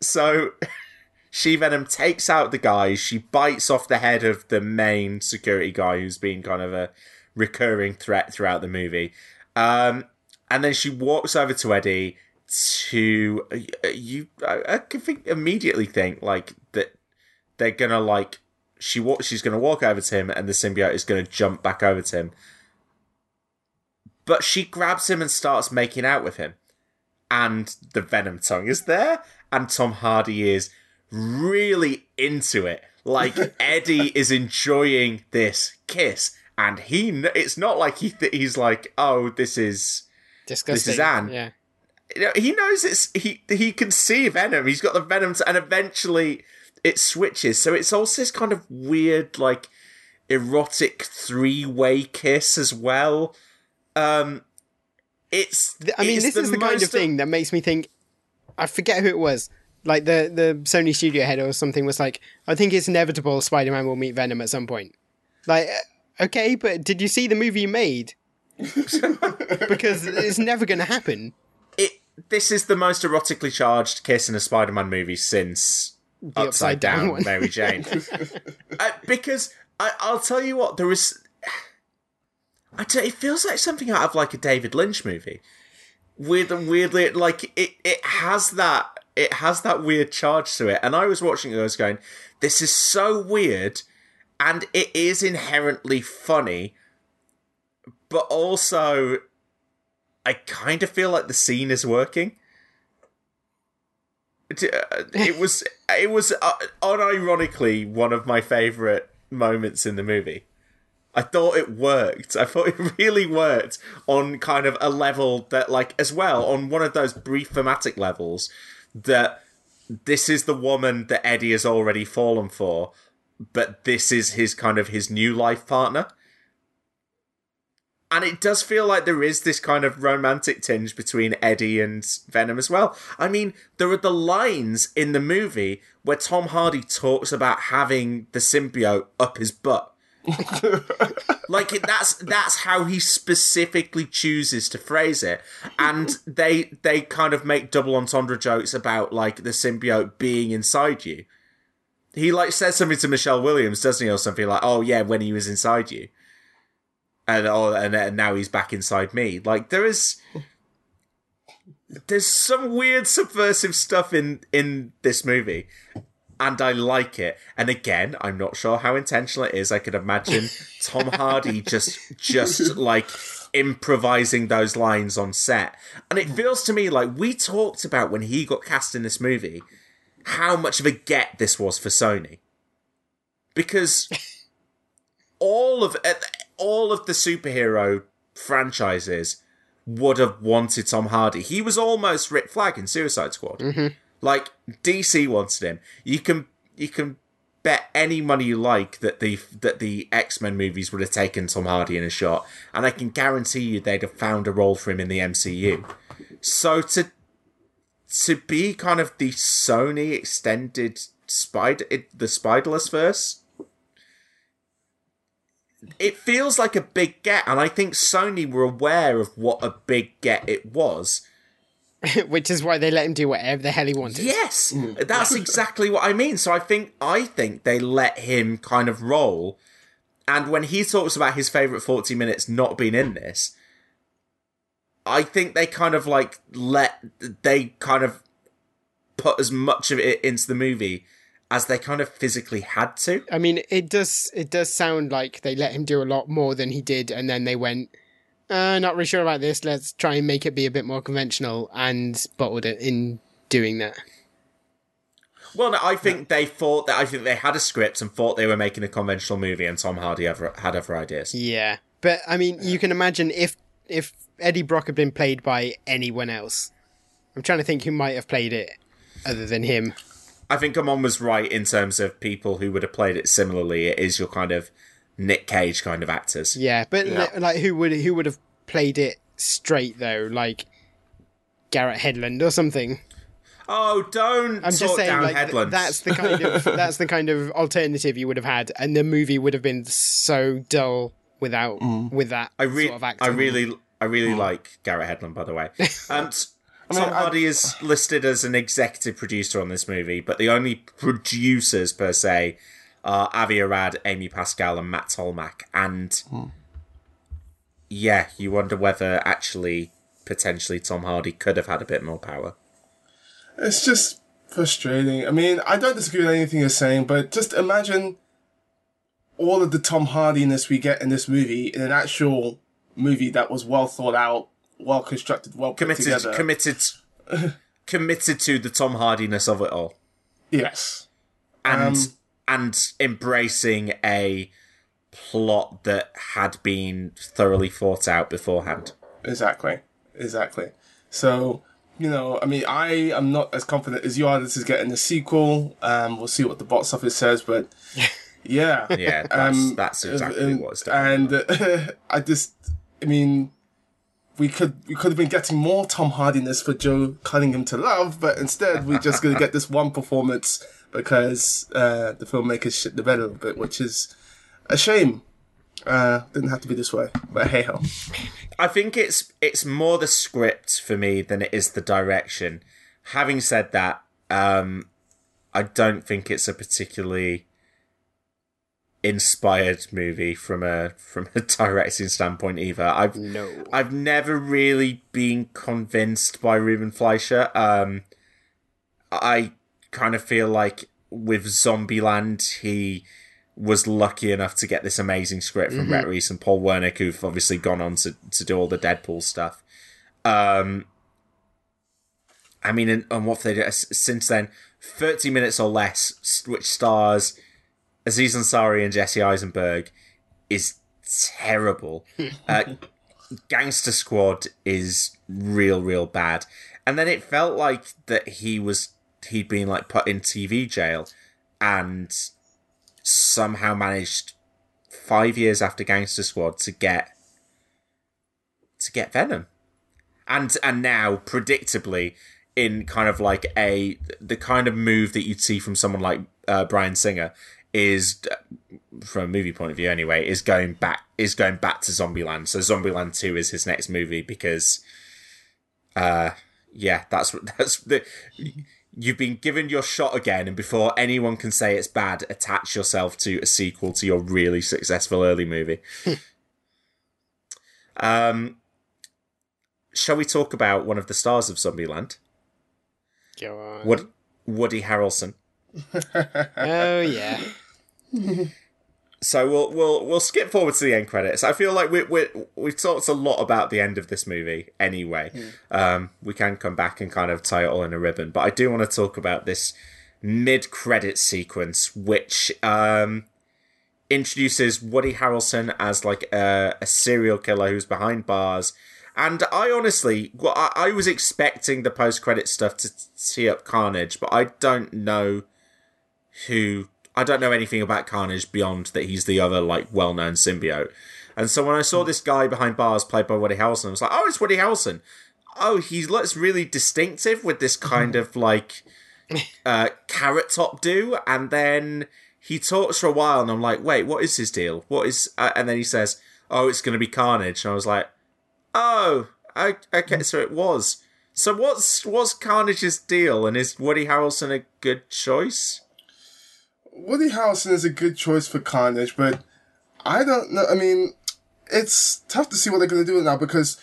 so she Venom takes out the guys. She bites off the head of the main security guy, who's been kind of a recurring threat throughout the movie. Um, and then she walks over to Eddie to you. I, can think immediately think like that they're gonna like she wa- she's gonna walk over to him and the symbiote is gonna jump back over to him. But she grabs him and starts making out with him. And the venom tongue is there, and Tom Hardy is really into it. Like Eddie is enjoying this kiss, and he it's not like he th- he's like, "Oh, this is Disgusting. this is Anne." Yeah. he knows it's he he can see venom. He's got the venom, to, and eventually it switches. So it's also this kind of weird, like erotic three way kiss as well. Um, it's I mean, it's this is the kind of thing that makes me think. I forget who it was. Like the the Sony studio head or something was like, I think it's inevitable Spider-Man will meet Venom at some point. Like, uh, okay, but did you see the movie you made? because it's never going to happen. It this is the most erotically charged kiss in a Spider-Man movie since The Upside Down one. Mary Jane. uh, because I, I'll tell you what, there is. I don't, it feels like something out of like a David Lynch movie. Weird and weirdly, like it, it has that it has that weird charge to it. And I was watching it, and I was going, "This is so weird," and it is inherently funny, but also, I kind of feel like the scene is working. It, uh, it was it was uh, unironically one of my favorite moments in the movie. I thought it worked. I thought it really worked on kind of a level that, like, as well, on one of those brief thematic levels, that this is the woman that Eddie has already fallen for, but this is his kind of his new life partner. And it does feel like there is this kind of romantic tinge between Eddie and Venom as well. I mean, there are the lines in the movie where Tom Hardy talks about having the symbiote up his butt like that's that's how he specifically chooses to phrase it. And they they kind of make double entendre jokes about like the symbiote being inside you. He like says something to michelle williams doesn't he or something like oh yeah when he was inside you. And oh and, and now he's back inside me. Like there is there's some weird subversive stuff in in this movie and I like it. And again, I'm not sure how intentional it is. I could imagine Tom Hardy just just like improvising those lines on set. And it feels to me like we talked about when he got cast in this movie how much of a get this was for Sony. Because all of all of the superhero franchises would have wanted Tom Hardy. He was almost Rick Flag in Suicide Squad. Mm-hmm. Like DC wanted him. You can you can bet any money you like that the that the X Men movies would have taken Tom Hardy in a shot, and I can guarantee you they'd have found a role for him in the MCU. So to to be kind of the Sony extended spider the Spiderless verse. It feels like a big get, and I think Sony were aware of what a big get it was which is why they let him do whatever the hell he wanted. Yes, mm. that's exactly what I mean. So I think I think they let him kind of roll, and when he talks about his favorite forty minutes not being in this, I think they kind of like let they kind of put as much of it into the movie as they kind of physically had to. I mean, it does it does sound like they let him do a lot more than he did, and then they went uh, not really sure about this. Let's try and make it be a bit more conventional and bottled it in doing that. Well, no, I think they thought that I think they had a script and thought they were making a conventional movie, and Tom Hardy ever, had other ideas. Yeah, but I mean, you can imagine if if Eddie Brock had been played by anyone else. I'm trying to think who might have played it other than him. I think Amon was right in terms of people who would have played it similarly. It is your kind of Nick Cage kind of actors. Yeah, but yeah. like who would who would have played it straight though, like Garrett Hedlund or something? Oh, don't! I'm just saying, like Hedlund. that's the kind of that's the kind of alternative you would have had, and the movie would have been so dull without mm. with that I re- sort of acting. I really, I really mm. like Garrett Hedlund, by the way. Um, I mean, Tom Hardy is listed as an executive producer on this movie, but the only producers per se are Avi Arad, Amy Pascal, and Matt Tolmach. And hmm. yeah, you wonder whether actually, potentially, Tom Hardy could have had a bit more power. It's just frustrating. I mean, I don't disagree with anything you're saying, but just imagine all of the Tom Hardiness we get in this movie in an actual movie that was well thought out, well constructed, well committed, together. committed, committed to the Tom Hardiness of it all. Yes, and um, and embracing a plot that had been thoroughly thought out beforehand. Exactly. Exactly. So, you know, I mean, I am not as confident as you are this is getting a sequel. Um, we'll see what the box office says, but yeah. yeah, that's, um, that's exactly and, what it's And uh, I just, I mean, we could we could have been getting more Tom Hardiness for Joe Cunningham to love, but instead we're just going to get this one performance because uh, the filmmakers shit the bed a little bit, which is a shame. Uh, didn't have to be this way, but hey ho. I think it's it's more the script for me than it is the direction. Having said that, um, I don't think it's a particularly inspired movie from a from a directing standpoint either. I've no. I've never really been convinced by Ruben Fleischer. Um, I kind of feel like with Zombieland, he was lucky enough to get this amazing script from Mhm. Rhett Reese and Paul Wernick, who've obviously gone on to, to do all the Deadpool stuff. Um, I mean, and, and what they did since then, thirty minutes or less, which stars Aziz Ansari and Jesse Eisenberg, is terrible. uh, Gangster Squad is real, real bad. And then it felt like that he was he'd been like put in TV jail and somehow managed five years after Gangster Squad to get to get Venom. And and now, predictably, in kind of like a the kind of move that you'd see from someone like uh, Bryan Singer is from a movie point of view anyway is going back is going back to Zombieland. So Zombieland 2 is his next movie because uh yeah, that's what that's the you've been given your shot again and before anyone can say it's bad, attach yourself to a sequel to your really successful early movie. um shall we talk about one of the stars of Zombieland? Go on. Wood- Woody Harrelson. Oh yeah. So we'll we'll we'll skip forward to the end credits. I feel like we we we've talked a lot about the end of this movie anyway. Um, we can come back and kind of tie it all in a ribbon, but I do want to talk about this mid credit sequence, which um, introduces Woody Harrelson as like a, a serial killer who's behind bars. And I honestly, well, I, I was expecting the post credit stuff to tee up Carnage, but I don't know who I don't know anything about Carnage beyond that he's the other like well-known symbiote. And so when I saw this guy behind bars played by Woody Harrelson, I was like, "Oh, it's Woody Harrelson." Oh, he looks really distinctive with this kind of like uh, carrot top do, and then he talks for a while, and I'm like, "Wait, what is his deal? What is?" Uh, and then he says, "Oh, it's going to be Carnage," and I was like, "Oh, okay, so it was." So what's what's Carnage's deal, and is Woody Harrelson a good choice? Woody Harrelson is a good choice for Carnage, but I don't know. I mean, it's tough to see what they're going to do now because,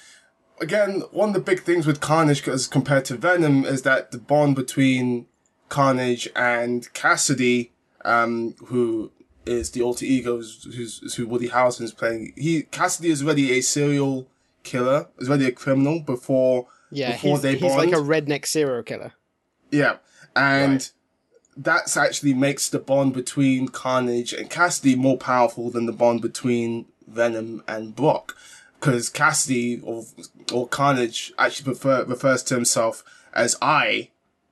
again, one of the big things with Carnage as compared to Venom is that the bond between Carnage and Cassidy, um, who is the alter ego, who's, who's who Woody Harrelson is playing. He Cassidy is already a serial killer, is already a criminal before Yeah, before he's, they he's bond. like a redneck serial killer. Yeah, and that's actually makes the bond between Carnage and Cassidy more powerful than the bond between Venom and Brock, because Cassidy or or Carnage actually prefer refers to himself as I,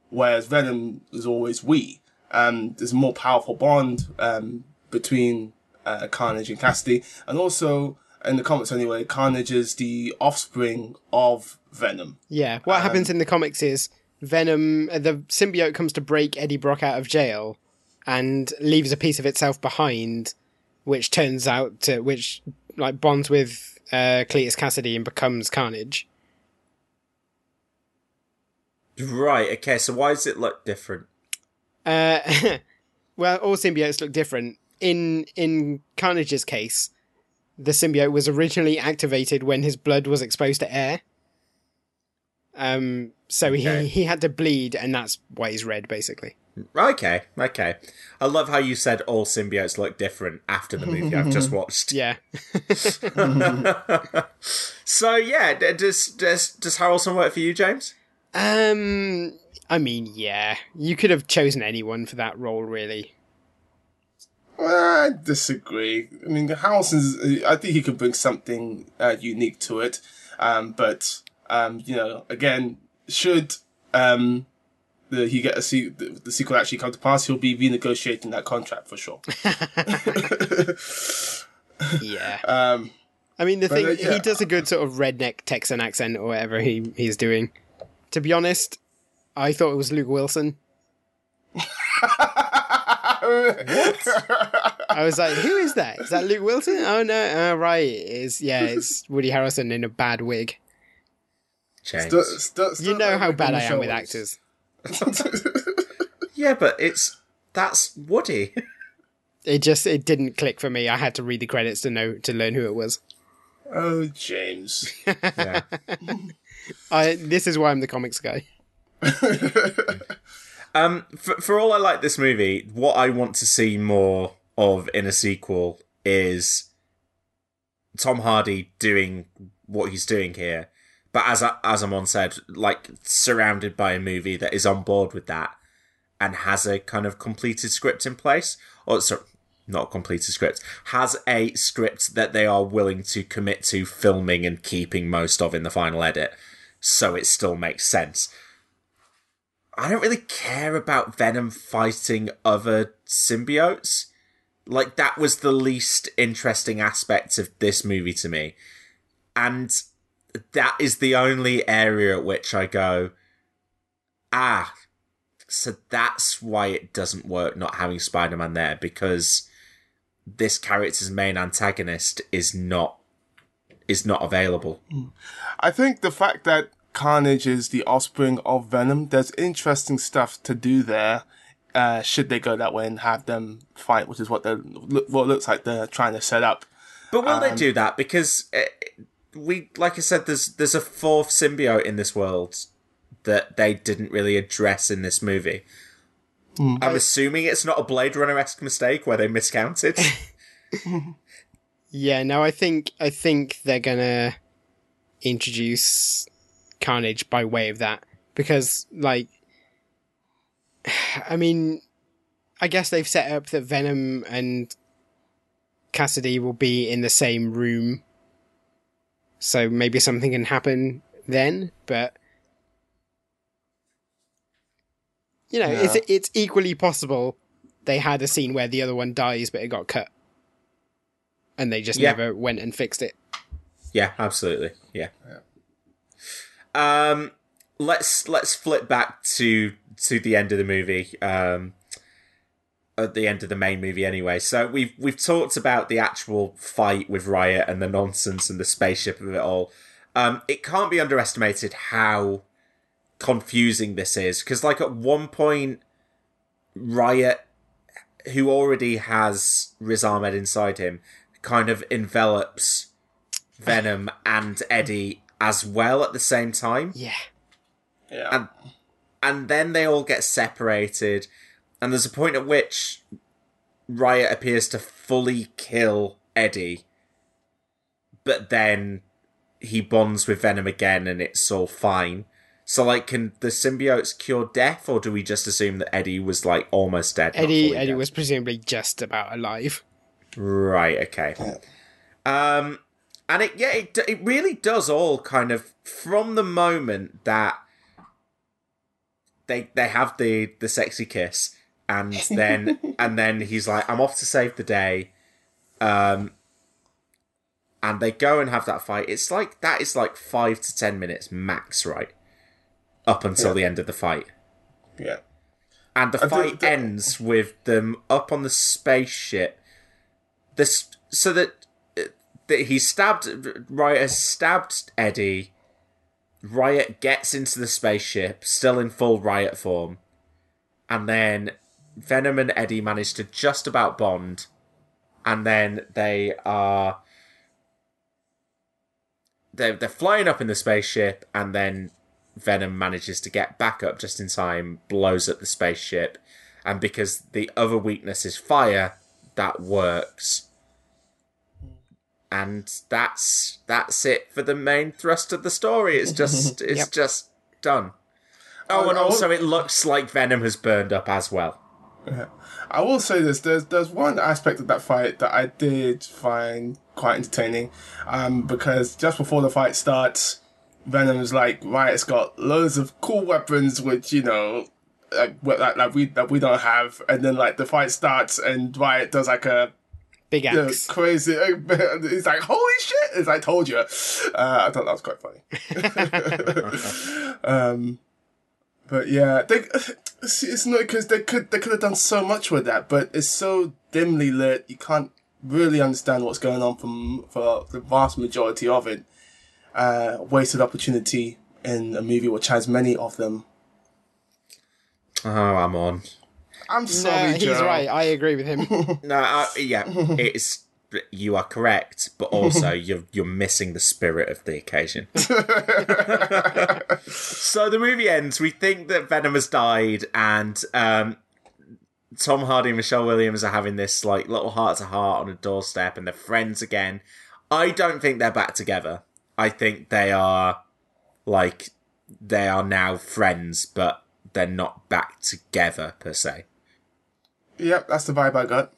whereas Venom is always we. Um, there's a more powerful bond um, between uh, Carnage and Cassidy, and also in the comics anyway, Carnage is the offspring of Venom. Yeah, what happens in the comics is Venom, uh, the symbiote comes to break Eddie Brock out of jail and leaves a piece of itself behind, which turns out to, which like bonds with uh, Cletus Cassidy and becomes Carnage. Right. Okay. So why does it look different? Uh, well, all symbiotes look different. In in Carnage's case, the symbiote was originally activated when his blood was exposed to air. Um, so Okay. he he had to bleed, and that's why he's red, basically. Okay. Okay. I love how you said all symbiotes look different after the movie I've just watched. Yeah. So yeah, does does does Harrelson work for you, James? Um, I mean, yeah, you could have chosen anyone for that role, really. I disagree. I mean, Harrelson's. I think he could bring something uh, unique to it. Um, but um, you know, again, should um, the, he get a se- the, the sequel actually come to pass, he'll be renegotiating that contract for sure. Yeah. um, I mean, the thing uh, yeah. he does a good sort of redneck Texan accent or whatever he he's doing. To be honest, I thought it was Luke Wilson. I was like, who is that? Is that Luke Wilson? Oh no, oh, right, it's yeah, it's Woody Harrelson in a bad wig. James. St- st- st- You know how bad I am with actors. Yeah, but it's that's Woody. it just it didn't click for me. I had to read the credits to know to learn who it was. Oh, James. Yeah. I this is why I'm the comics guy. Um, for, for all I like this movie, what I want to see more of in a sequel is Tom Hardy doing what he's doing here, but as as Amon said, like surrounded by a movie that is on board with that and has a kind of completed script in place, or sorry, not completed script, has a script that they are willing to commit to filming and keeping most of in the final edit, so it still makes sense. I don't really care about Venom fighting other symbiotes. Like, that was the least interesting aspect of this movie to me. And that is the only area at which I go, ah, so that's why it doesn't work not having Spider Man there, because this character's main antagonist is not is not available. I think the fact that Carnage is the offspring of Venom, there's interesting stuff to do there. Uh, should they go that way and have them fight, which is what they what looks like they're trying to set up. But will they Um, do that? Because uh, we, like I said, there's there's a fourth symbiote in this world that they didn't really address in this movie. Hmm. I'm assuming it's not a Blade Runner esque mistake where they miscounted. Yeah, no, I think I think they're gonna introduce Carnage by way of that because, like, I mean, I guess they've set up that Venom and Cassidy will be in the same room, so maybe something can happen then. But you know, it's Yeah. it's equally possible they had a scene where the other one dies, but it got cut, and they just Yeah. never went and fixed it. Yeah, absolutely. Yeah. Um, let's let's flip back to to the end of the movie. Um, at the end of the main movie, anyway. So we've we've talked about the actual fight with Riot and the nonsense and the spaceship of it all. Um, it can't be underestimated how confusing this is because, like, at one point, Riot, who already has Riz Ahmed inside him, kind of envelops Venom and Eddie as well at the same time. Yeah. Yeah. And and then they all get separated and there's a point at which Riot appears to fully kill Eddie but then he bonds with Venom again and it's all fine. So like can the symbiotes cure death or do we just assume that Eddie was like almost dead? Eddie fully Eddie dead? was presumably just about alive. Right. Okay. Um, and it yeah it it really does all kind of from the moment that they they have the the sexy kiss and then and then he's like I'm off to save the day, um, and they go and have that fight. It's like that is like five to ten minutes max, right? Up until Yeah. the end of the fight. Yeah. And the fight that- ends with them up on the spaceship. This so that that he stabbed Riot has stabbed Eddie. Riot gets into the spaceship, still in full Riot form, and then Venom and Eddie manage to just about bond, and then they are they're they're flying up in the spaceship, and then Venom manages to get back up just in time, blows up the spaceship, and because the other weakness is fire, that works. And that's that's it for the main thrust of the story. It's just it's Yep. just done. Oh, oh and also it looks like Venom has burned up as well. I will say this: there's there's one aspect of that fight that I did find quite entertaining, um, because just before the fight starts, Venom's like, "Riot's got loads of cool weapons, which you know, like what- like, like we that we don't have," and then like the fight starts and Riot does like a Big you know, axe. crazy. He's like, "Holy shit!" It's like, "Told you." Uh, I thought that was quite funny. um, but yeah, they, it's, it's not because they could they could have done so much with that, but it's so dimly lit. You can't really understand what's going on from for the vast majority of it. Uh, wasted opportunity in a movie which has many of them. Oh, I'm on. I'm sorry, no, he's Joe. right. I agree with him. No, uh, yeah, it's you are correct, but also you're you're missing the spirit of the occasion. so the movie ends. We think that Venom has died, and um, Tom Hardy and Michelle Williams are having this like little heart to heart on a doorstep, and they're friends again. I don't think they're back together. I think they are like they are now friends, but they're not back together per se. Yep, that's the vibe I got.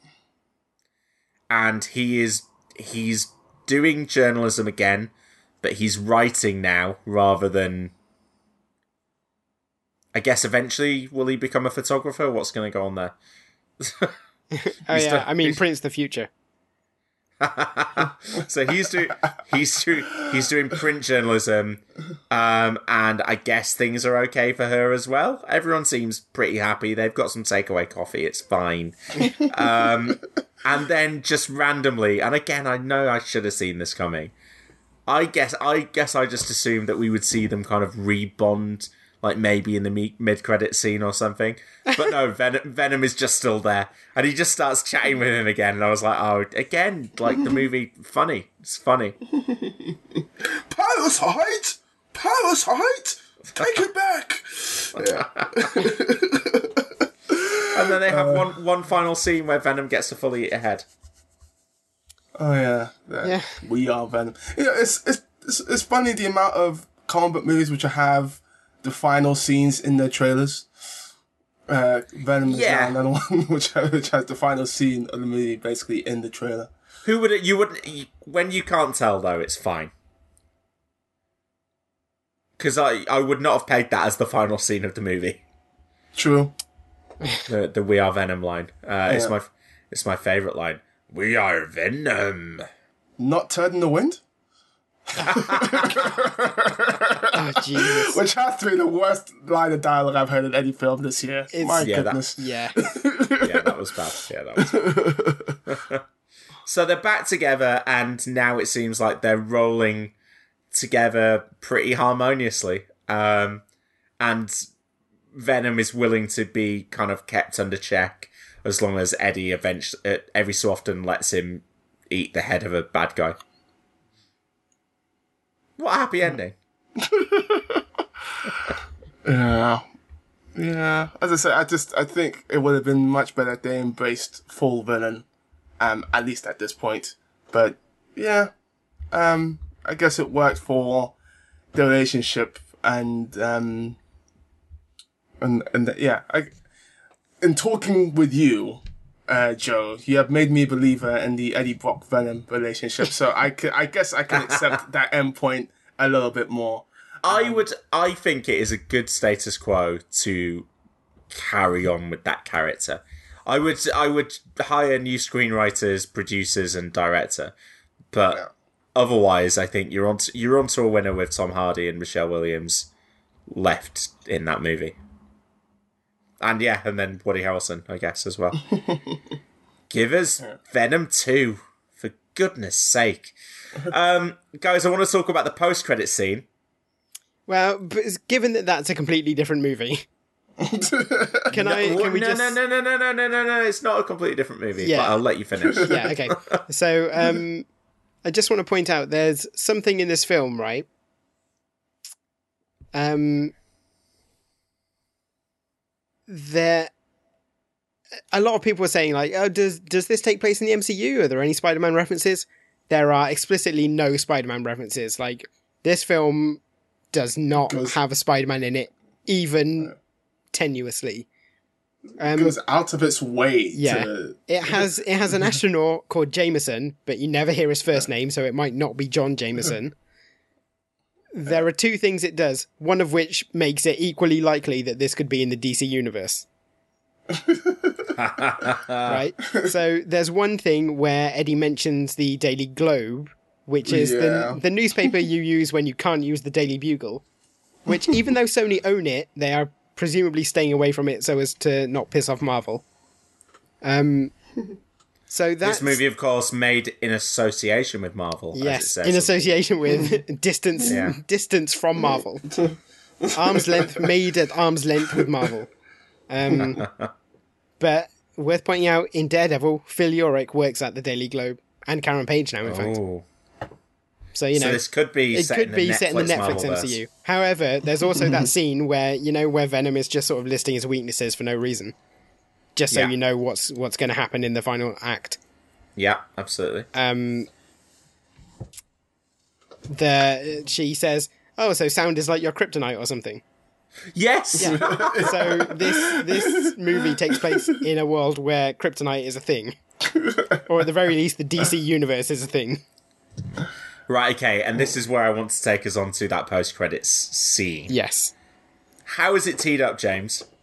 And he is he's doing journalism again, but he's writing now rather than. I guess eventually will he become a photographer? What's going to go on there? oh yeah, done- I mean Prince the Future. so he's doing he's doing he's doing print journalism, um, and I guess things are okay for her as well. Everyone seems pretty happy. They've got some takeaway coffee. It's fine. Um, and then just randomly, and again, I know I should have seen this coming. I guess I guess I just assumed that we would see them kind of rebond, like maybe in the mid-credit scene or something. But no, Venom, Venom is just still there, and he just starts chatting with him again. And I was like, oh, again, like the movie, funny. It's funny. Parasite! Parasite! Take it back! And then they have one one final scene where Venom gets to fully eat a head. Oh yeah, Yeah. We are Venom. You know, it's, it's it's it's funny the amount of comic book movies which have the final scenes in their trailers. Uh, Venom is Yeah. now another one which which has the final scene of the movie basically in the trailer. Who would it? You wouldn't. you- When you can't tell though, it's fine. Because I I would not have pegged that as the final scene of the movie. True. The the We Are Venom line. Uh, It's my it's my favorite line. We are Venom. Not Turd in the Wind, Oh Jesus. which has to be the worst line of dialogue I've heard in any film this year. It's- My Yeah, that- goodness. yeah. yeah, that was bad. Yeah, that was bad. so they're back together, and now it seems like they're rolling together pretty harmoniously. Um, and Venom is willing to be kind of kept under check as long as Eddie eventually, uh, every so often, lets him eat the head of a bad guy. What a happy ending! Yeah. Yeah. As I said, I just I think it would have been much better if they embraced full villain, um, at least at this point. But yeah. Um I guess it worked for the relationship and um and and yeah, I in talking with you, uh, Joe, you have made me a believer in the Eddie Brock Venom relationship. So I can, I guess I can accept that endpoint a little bit more. I would. I think it is a good status quo to carry on with that character. I would. I would hire new screenwriters, producers, and director. But otherwise, I think you're on. You're onto a winner with Tom Hardy and Michelle Williams left in that movie. And yeah, and then Woody Harrelson, I guess, as well. Give us Venom 2, for goodness sake. Um, guys, I want to talk about the post credit scene. Well, but given that that's a completely different movie, can I? No, Can we no, just? no, no, no, no, no, no, no, no. It's not a completely different movie. Yeah. But I'll let you finish. yeah, okay. So, um, I just want to point out there's something in this film, right? Um, there, a lot of people are saying like, "Oh, does does this take place in the MCU? Are there any Spider-Man references?" There are explicitly no Spider-Man references. Like this film does not have a Spider-Man in it, even tenuously. Um, goes out of its way yeah, to it has it has an astronaut called Jameson, but you never hear his first name, so it might not be John Jameson. There are two things it does, one of which makes it equally likely that this could be in the DC universe. right? So there's one thing where Eddie mentions the Daily Globe, which is Yeah. the the newspaper you use when you can't use the Daily Bugle. Which, even though Sony own it, they are presumably staying away from it so as to not piss off Marvel. Um, so that's This movie, of course, made in association with Marvel. as it yes, says. in association with distance Yeah. distance from Marvel, arm's length made at arm's length with Marvel. Um, But worth pointing out, in Daredevil, Phil Urich works at the Daily Globe and Karen Page now, in fact. Oh. So you So know, this could be it set could in the be set in the Netflix Netflix Marvelverse. MCU. However, there's also that scene where you know where Venom is just sort of listing his weaknesses for no reason, just so Yeah. you know what's what's going to happen in the final act. Yeah, absolutely. Um, the she says, "Oh, so sound is like your kryptonite or something." Yes. Yeah. so this this movie takes place in a world where kryptonite is a thing, or at the very least, the DC universe is a thing. Right, okay, and this is where I want to take us on to that post credits scene. Yes. How is it teed up, James?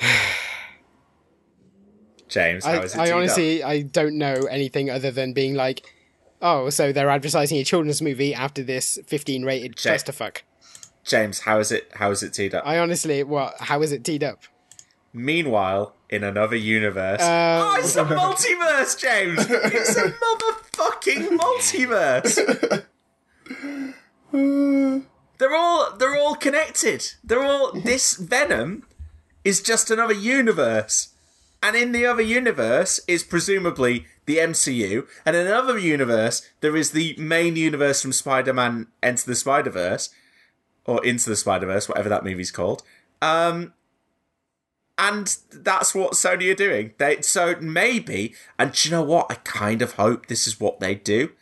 James, how I, is it I teed honestly up? I don't know anything other than being like, oh, so they're advertising a children's movie after this 15 rated Check. clusterfuck. James, how is it how is it teed up? I honestly, what? How is it teed up? Meanwhile, in another universe. Uh, oh, it's a multiverse, James! It's a motherfucking multiverse! they're all they're all connected. They're all this Venom is just another universe. And in the other universe is presumably the MCU, and in another universe there is the main universe from Spider-Man Enter the Spider-Verse or Into the Spider-Verse, whatever that movie's called. Um and that's what Sony are doing. They so maybe, and do you know what? I kind of hope this is what they do.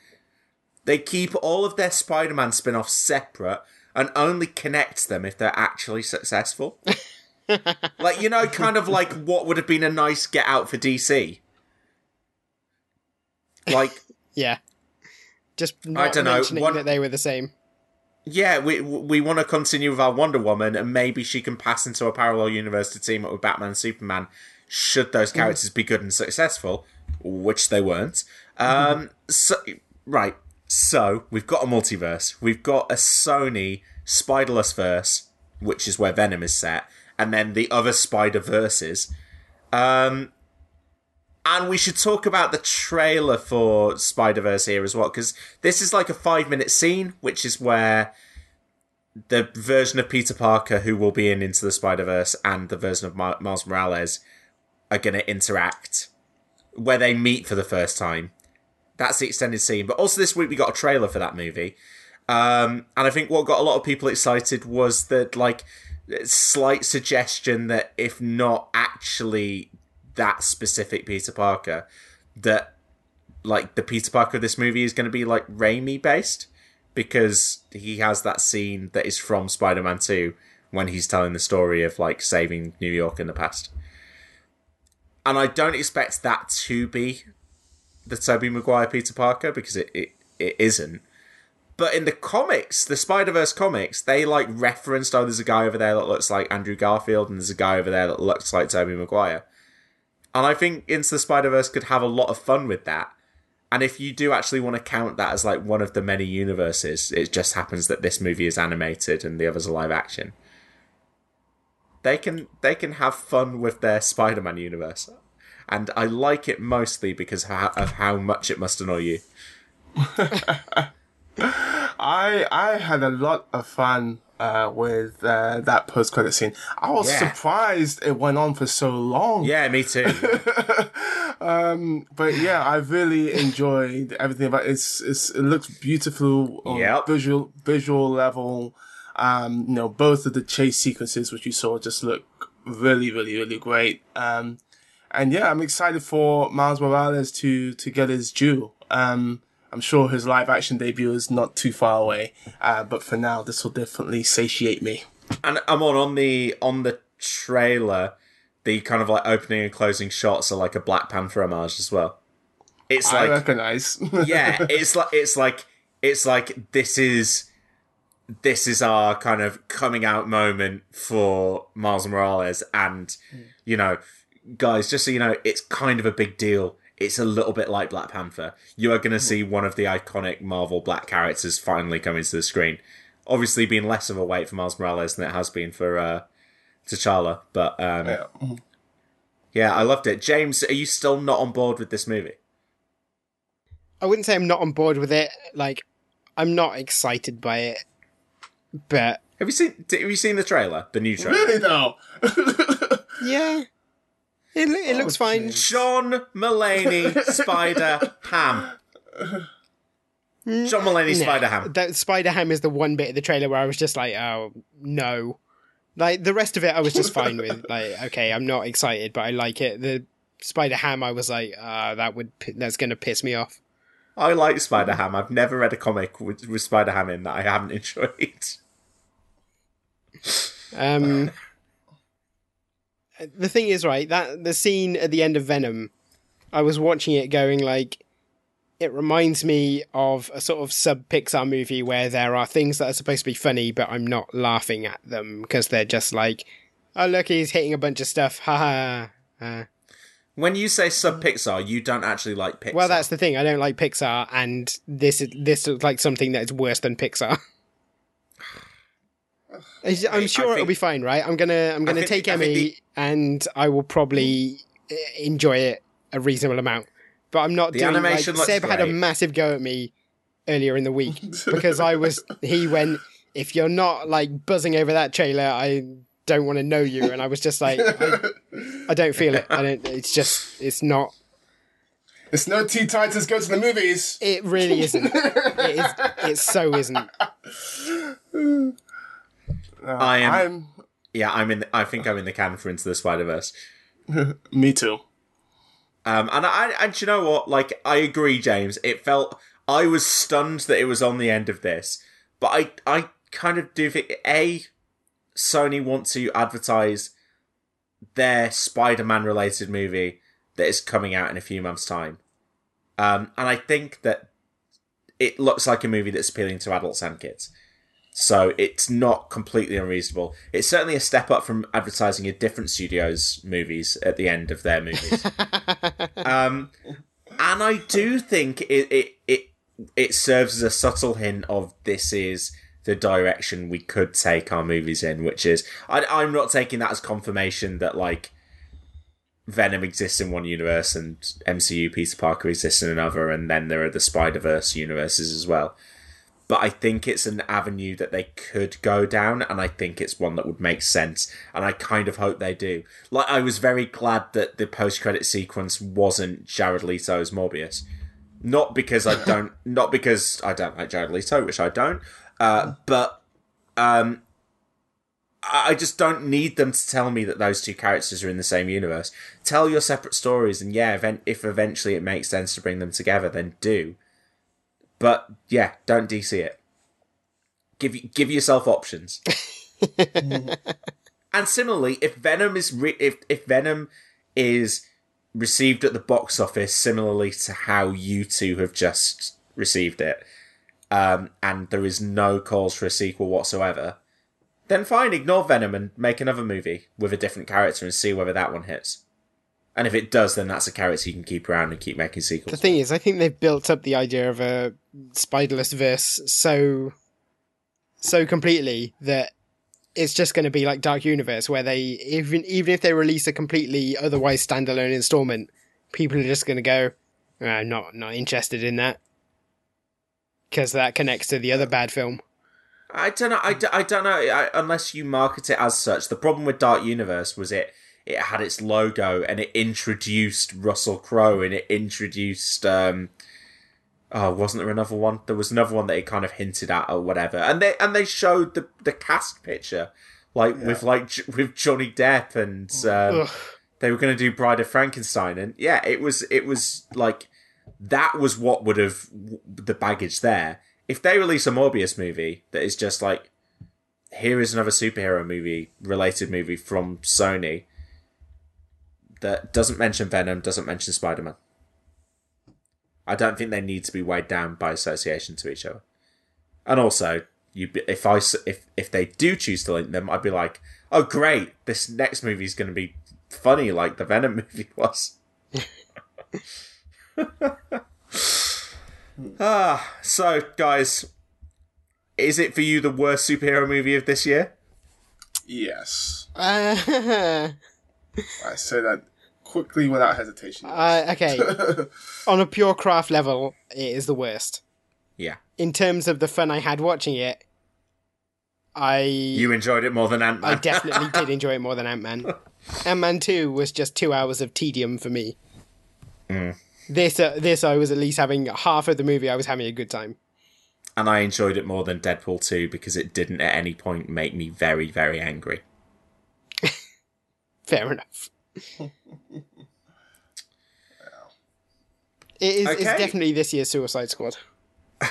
They keep all of their Spider-Man spin-offs separate and only connect them if they're actually successful. like you know, kind of like what would have been a nice get out for DC. Like Yeah. Just not don't know, one- that they were the same. Yeah, we we want to continue with our Wonder Woman, and maybe she can pass into a parallel universe to team up with Batman and Superman. Should those characters be good and successful, which they weren't. Um, so right, so we've got a multiverse. We've got a Sony Spiderless verse, which is where Venom is set, and then the other Spider verses. Um, and we should talk about the trailer for Spider Verse here as well, because this is like a five minute scene, which is where the version of Peter Parker who will be in Into the Spider Verse and the version of Mi- Miles Morales are going to interact, where they meet for the first time. That's the extended scene. But also this week we got a trailer for that movie. Um, and I think what got a lot of people excited was that, like, slight suggestion that if not actually that specific Peter Parker, that like the Peter Parker of this movie is going to be like Raimi based because he has that scene that is from Spider-Man 2 when he's telling the story of like saving New York in the past. And I don't expect that to be the Tobey Maguire Peter Parker because it, it, it isn't. But in the comics, the Spider Verse comics, they like referenced, oh, there's a guy over there that looks like Andrew Garfield, and there's a guy over there that looks like Tobey Maguire. And I think Into the Spider Verse could have a lot of fun with that. And if you do actually want to count that as like one of the many universes, it just happens that this movie is animated and the others are live action. They can they can have fun with their Spider-Man universe, and I like it mostly because of how, of how much it must annoy you. I I had a lot of fun uh, with uh, that post credit scene. I was Yeah. surprised it went on for so long. Yeah, me too. um, but yeah, I really enjoyed everything about it. It's, it's it looks beautiful on Yep. visual visual level. Um, you know, both of the chase sequences which you saw just look really, really, really great. Um, and yeah, I'm excited for Miles Morales to to get his due. Um, I'm sure his live action debut is not too far away, uh, but for now, this will definitely satiate me. And I'm on on the on the trailer. The kind of like opening and closing shots are like a Black Panther homage as well. It's I like recognize. yeah, it's like it's like it's like this is this is our kind of coming out moment for Miles Morales, and you know, guys, just so you know, it's kind of a big deal. It's a little bit like Black Panther. You are going to see one of the iconic Marvel black characters finally coming to the screen. Obviously, being less of a wait for Miles Morales than it has been for uh, T'Challa, but um, Yeah. yeah, I loved it. James, are you still not on board with this movie? I wouldn't say I'm not on board with it. Like, I'm not excited by it, but Have you seen? Have you seen the trailer? The new trailer? Really though. yeah, It, lo- it looks fine. John Mulaney Spider Ham. John Mulaney Spider Ham. That Spider Ham is the one bit of the trailer where I was just like, oh no. Like the rest of it, I was just fine with. Like, okay, I'm not excited, but I like it. The Spider Ham, I was like, uh, that would p- that's gonna piss me off. I like Spider Ham. I've never read a comic with, with Spider Ham in that I haven't enjoyed. Um, the thing is, right, that the scene at the end of Venom, I was watching it going like, it reminds me of a sort of sub Pixar movie where there are things that are supposed to be funny, but I'm not laughing at them because they're just like, oh look, he's hitting a bunch of stuff, ha ha. When you say sub Pixar, you don't actually like Pixar. Well, that's the thing. I don't like Pixar, and this is this looks like something that is worse than Pixar. I'm I sure it'll be fine, right? I'm gonna I'm gonna think- take Emmy, the- and I will probably uh, enjoy it a reasonable amount. But I'm not The doing animation like Seb had a massive go at me earlier in the week because I was he went if you're not like buzzing over that trailer, I don't want to know you, and I was just like I, I don't feel it. I don't. It's just it's not. It's no Teen Titans go to the movies. It really isn't. it is. It so isn't. I am. I'm Yeah, I'm in. The, I think I'm in the can for Into the Spider Verse. me too. Um, and I and you know what? Like, I agree, James. It felt I was stunned that it was on the end of this, but I I kind of do think a Sony want to advertise their Spider-Man related movie that is coming out in a few months' time, um, and I think that it looks like a movie that's appealing to adults and kids. So it's not completely unreasonable. It's certainly a step up from advertising a different studio's movies at the end of their movies. um, and I do think it, it it it serves as a subtle hint of this is the direction we could take our movies in, which is I, I'm not taking that as confirmation that like Venom exists in one universe and MCU Peter Parker exists in another, and then there are the Spider Verse universes as well. But I think it's an avenue that they could go down, and I think it's one that would make sense, and I kind of hope they do. Like, I was very glad that the post credit sequence wasn't Jared Leto's Morbius. Not because I don't, not because I don't like Jared Leto, which I don't, uh, but um, I just don't need them to tell me that those two characters are in the same universe. Tell your separate stories, and yeah, event- if eventually it makes sense to bring them together, then do. But yeah, don't DC it. Give give yourself options. and similarly, if Venom is re- if if Venom is received at the box office similarly to how you two have just received it, um, and there is no calls for a sequel whatsoever, then fine, ignore Venom and make another movie with a different character and see whether that one hits. And if it does, then that's a character you can keep around and keep making sequels. The thing is, I think they've built up the idea of a spiderless verse so so completely that it's just going to be like Dark Universe, where they even even if they release a completely otherwise standalone installment, people are just going to go, "Ah, "I'm not not interested in that," because that connects to the other bad film. I don't know. I, d- I don't know. I, unless you market it as such. The problem with Dark Universe was it it had its logo and it introduced Russell Crowe and it introduced um oh wasn't there another one? There was another one that it kind of hinted at or whatever. And they and they showed the the cast picture like with like with Johnny Depp and um, they were going to do Bride of Frankenstein and yeah, it was it was like that was what would have the baggage there. If they release a Morbius movie that is just like here is another superhero movie related movie from Sony that doesn't mention Venom, doesn't mention Spider Man. I don't think they need to be weighed down by association to each other. And also, you if I s- if if they do choose to link them, I'd be like, oh great, this next movie is going to be funny like the Venom movie was. ah, so guys, is it for you the worst superhero movie of this year? Yes. Uh, I say that quickly without hesitation. uh, okay, on a pure craft level, it is the worst. Yeah, In terms of the fun I had watching it, I you enjoyed it more than Ant Man. I definitely did enjoy it more than Ant Man. Ant Man Two was just two hours of tedium for me. Mm. This, uh, this, I was at least having half of the movie. I was having a good time. And I enjoyed it more than Deadpool 2 because it didn't at any point make me very, very angry. Fair enough. It is, It's Okay. definitely this year's Suicide Squad.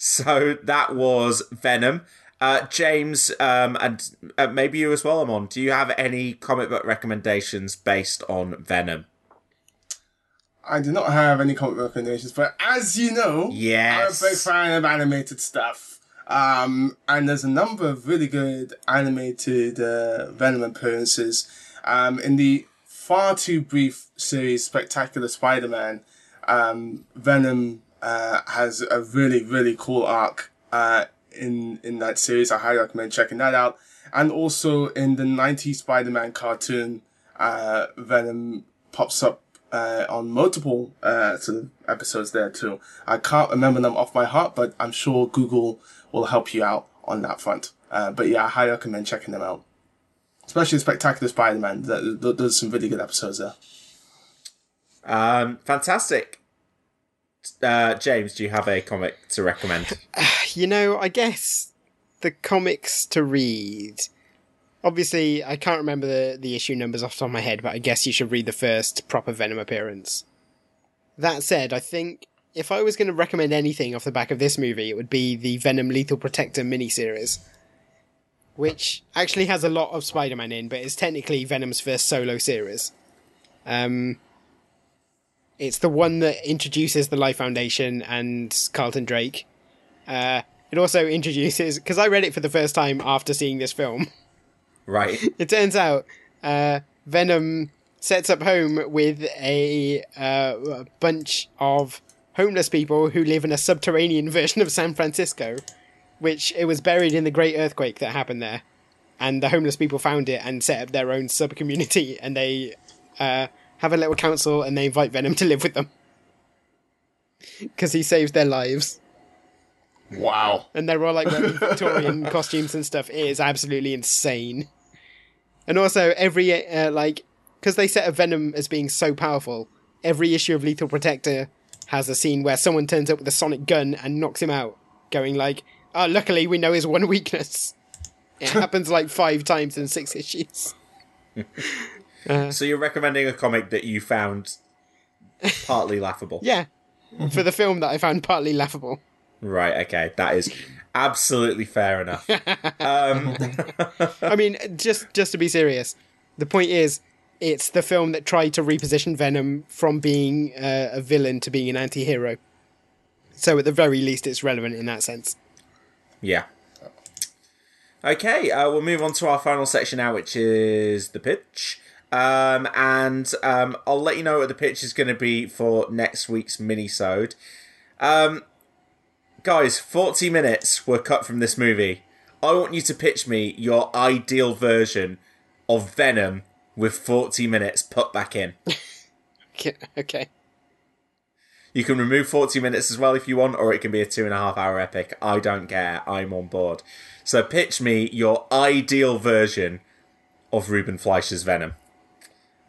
So that was Venom. Uh, James, um, and uh, maybe you as well, Amon. Do you have any comic book recommendations based on Venom? I do not have any comic book recommendations, but as you know, Yes. I'm a big fan of animated stuff. Um, and there's a number of really good animated uh, Venom appearances. Um, in the far too brief series Spectacular Spider-Man, um, Venom uh, has a really really cool arc uh, in in that series. I highly recommend checking that out. And also in the '90s Spider-Man cartoon, uh, Venom pops up uh, on multiple uh, sort of episodes there too. I can't remember them off my heart, but I'm sure Google will help you out on that front. Uh, but yeah, I highly recommend checking them out. Especially Spectacular Spider-Man. There- there- There's some really good episodes there. Um, fantastic. Uh, James, do you have a comic to recommend? You know, I guess the comics to read. Obviously, I can't remember the, the issue numbers off the top of my head, but I guess you should read the first proper Venom appearance. That said, I think if I was going to recommend anything off the back of this movie, it would be the Venom Lethal Protector miniseries, which actually has a lot of Spider Man in, but it's technically Venom's first solo series. Um, it's the one that introduces the Life Foundation and Carlton Drake. Uh, it also introduces because I read it for the first time after seeing this film. Right. It turns out uh, Venom sets up home with a, uh, a bunch of homeless people who live in a subterranean version of San Francisco, which it was buried in the great earthquake that happened there. And the homeless people found it and set up their own sub community, and they uh, have a little council and they invite Venom to live with them because he saves their lives. Wow. And they're all like wearing Victorian costumes and stuff. It is absolutely insane. And also, every, uh, like, because they set a Venom as being so powerful, every issue of Lethal Protector has a scene where someone turns up with a sonic gun and knocks him out, going like, oh, luckily we know his one weakness. It happens like five times in six issues. Uh, so you're recommending a comic that you found partly laughable? yeah. For the film that I found partly laughable. Right. Okay. That is absolutely fair enough. Um, I mean, just just to be serious, the point is, it's the film that tried to reposition Venom from being uh, a villain to being an anti-hero. So at the very least, it's relevant in that sense. Yeah. Okay, uh, we'll move on to our final section now, which is the pitch. Um, and um, I'll let you know what the pitch is going to be for next week's mini-sode. Um, guys, 40 minutes were cut from this movie. I want you to pitch me your ideal version of Venom with 40 minutes put back in. okay. You can remove 40 minutes as well if you want, or it can be a two and a half hour epic. I don't care. I'm on board. So pitch me your ideal version of Ruben Fleischer's Venom.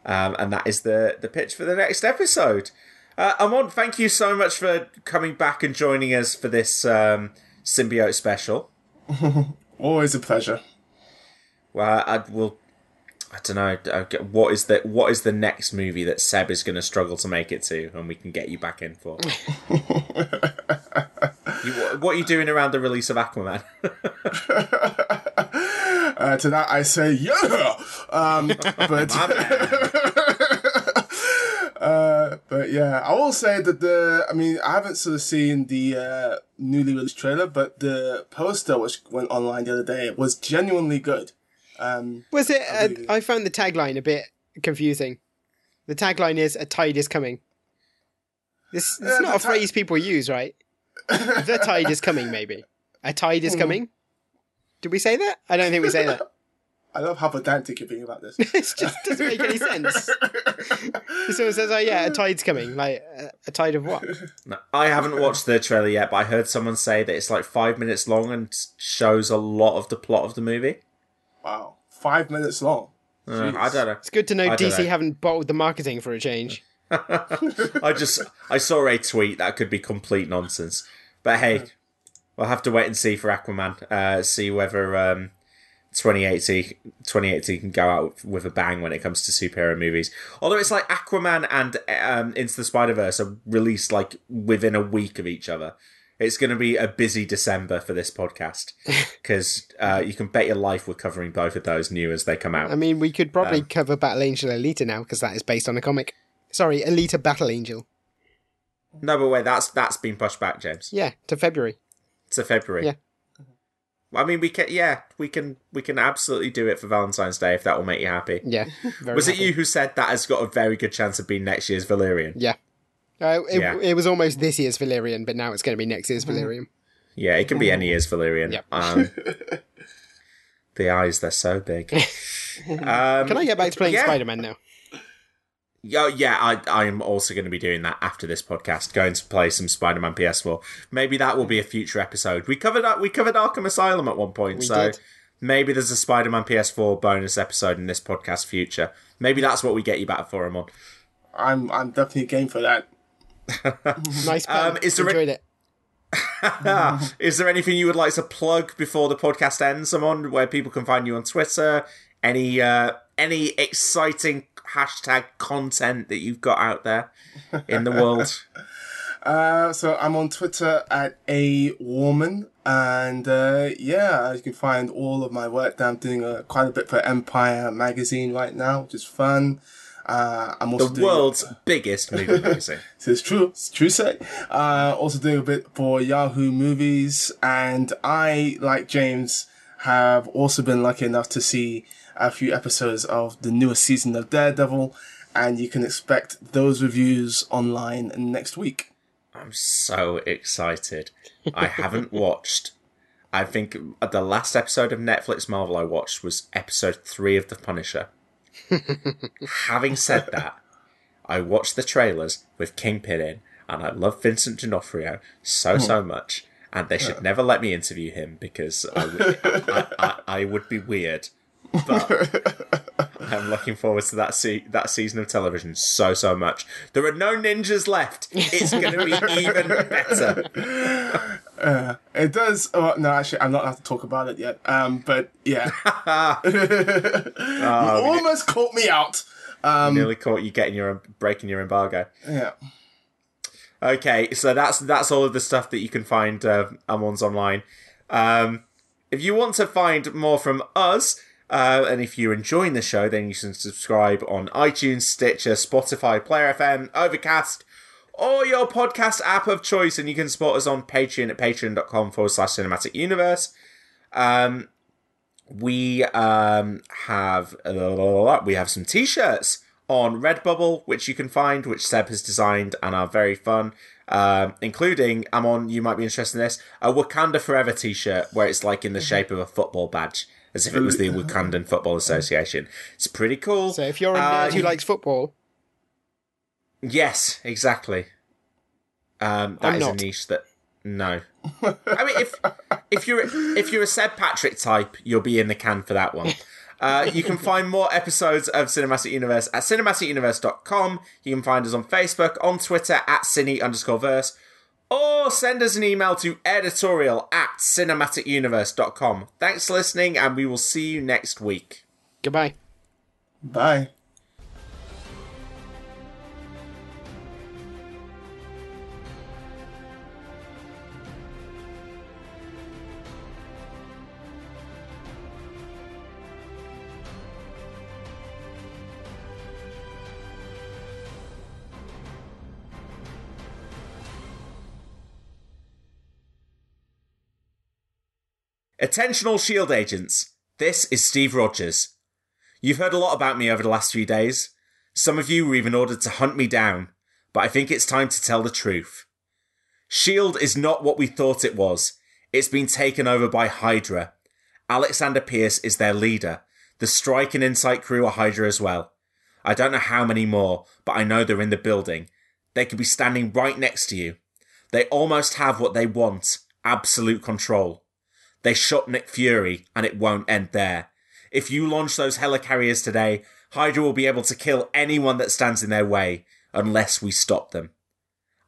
Um, and that is the, the pitch for the next episode. Uh, Amon, thank you so much for coming back and joining us for this um, symbiote special. Always a pleasure. Well, I will. I don't know. What is the what is the next movie that Seb is going to struggle to make it to, and we can get you back in for? you, what, what are you doing around the release of Aquaman? Uh, to that I say yeah. Um, but uh, but yeah, I will say that the I mean I haven't sort of seen the uh, newly released trailer, but the poster which went online the other day was genuinely good. Um, Was it? Uh, I found the tagline a bit confusing. The tagline is "A tide is coming." This, this is Uh, not the a ti- phrase people use, right? the tide is coming, maybe. A tide is Hmm. coming. Did we say that? I don't think we say that. I love how pedantic you're being about this. it just doesn't make any sense. Someone says, "Oh yeah, a tide's coming." Like a, a tide of what? No, I haven't watched the trailer yet, but I heard someone say that it's like five minutes long and shows a lot of the plot of the movie. Wow, five minutes long. Uh, I don't know. It's good to know I DC know. haven't bottled the marketing for a change. I just I saw a tweet that could be complete nonsense, but hey, we'll have to wait and see for Aquaman. Uh, see whether um, 2018, 2018 can go out with a bang when it comes to superhero movies. Although it's like Aquaman and um, Into the Spider Verse are released like within a week of each other. It's going to be a busy December for this podcast because uh, you can bet your life we're covering both of those new as they come out. I mean, we could probably Um, cover Battle Angel Alita now because that is based on a comic. Sorry, Alita Battle Angel. no, but wait, that's that's been pushed back, James. Yeah, to February. to February. Yeah. I mean, we can. Yeah, we can. We can absolutely do it for Valentine's Day if that will make you happy. Yeah. Was it you who said that has got a very good chance of being next year's Valerian? Yeah. Uh, it, Yeah. it was almost this year's Valerian, but now it's going to be next year's Mm-hmm. Valerian. Yeah, it can be any year's Valerian. Yep. Um, the eyes, they're so big. um, Can I get back to playing yeah. Spider Man now? Yeah, yeah, I, I'm also going to be doing that after this podcast. Going to play some Spider-Man PS4. Maybe that will be a future episode. We covered we covered Arkham Asylum at one point, We so did. maybe there's a Spider-Man PS4 bonus episode in this podcast future. Maybe that's what we get you back for Amon. I'm I'm definitely game for that. Nice pun. Um, is there Enjoyed it. Is there anything you would like to plug before the podcast ends? Someone where people can find you on Twitter? Any uh, any exciting hashtag content that you've got out there in the world? Uh, so I'm on Twitter at a woman, and uh, yeah, you can find all of my work. That I'm doing uh, quite a bit for Empire magazine right now, which is fun. Uh, I'm also the doing, world's biggest movie magazine. So it's true. It's true. Say. Uh, also doing a bit for Yahoo Movies, and I, like James, have also been lucky enough to see a few episodes of the newest season of Daredevil, and you can expect those reviews online next week. I'm so excited. I haven't watched. I think the last episode of Netflix Marvel I watched was episode three of The Punisher. Having said that, I watched the trailers with Kingpin in, and I love Vincent D'Onofrio so so hmm. much. And they should never let me interview him because I would, I, I, I would be weird. But I'm looking forward to that se- that season of television so so much. There are no ninjas left. It's going to be even better. Uh, it does. Oh, no, actually, I'm not allowed to talk about it yet. Um, but yeah, you almost caught me out. Um, Nearly caught you getting your breaking your embargo. yeah. Okay, so that's that's all of the stuff that you can find uh, Amon's online. Um, if you want to find more from us, uh, and if you're enjoying the show, then you can subscribe on iTunes, Stitcher, Spotify, Player FM, Overcast, or your podcast app of choice, and you can support us on Patreon at patreon.com forward slash cinematic universe. Um, we um, have uh, we have some t-shirts on Redbubble, which you can find, which Seb has designed and are very fun. Um, including, Amon. You might be interested in this: a Wakanda Forever T-shirt, where it's like in the shape of a football badge, as if it was the Wakandan Football Association. It's pretty cool. So if you're a Uh, nerd who likes football, Yes, exactly. Um, that Amon is a niche that no. I mean, if if you're if you're a Seb Patrick type, you'll be in the can for that one. Uh, you can find more episodes of Cinematic Universe at cinematicuniverse.com. You can find us on Facebook, on Twitter at cine underscore verse, or send us an email to editorial at cinematicuniverse.com. Thanks for listening, and we will see you next week. goodbye. Bye. Attention all SHIELD agents. This is Steve Rogers. You've heard a lot about me over the last few days. Some of you were even ordered to hunt me down, but I think it's time to tell the truth. SHIELD is not what we thought it was. It's been taken over by Hydra. Alexander Pierce is their leader. The Strike and Insight crew are Hydra as well. I don't know how many more, but I know they're in the building. They could be standing right next to you. They almost have what they want absolute control. They shot Nick Fury, and it won't end there. If you launch those helicarriers today, Hydra will be able to kill anyone that stands in their way unless we stop them.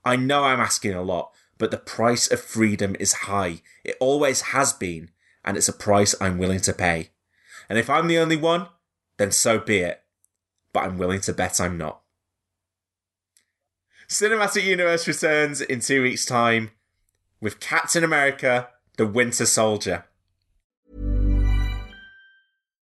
I know I'm asking a lot, but the price of freedom is high. It always has been, and it's a price I'm willing to pay. And if I'm the only one, then so be it. But I'm willing to bet I'm not. Cinematic Universe returns in two weeks' time with Captain America, the Winter Soldier.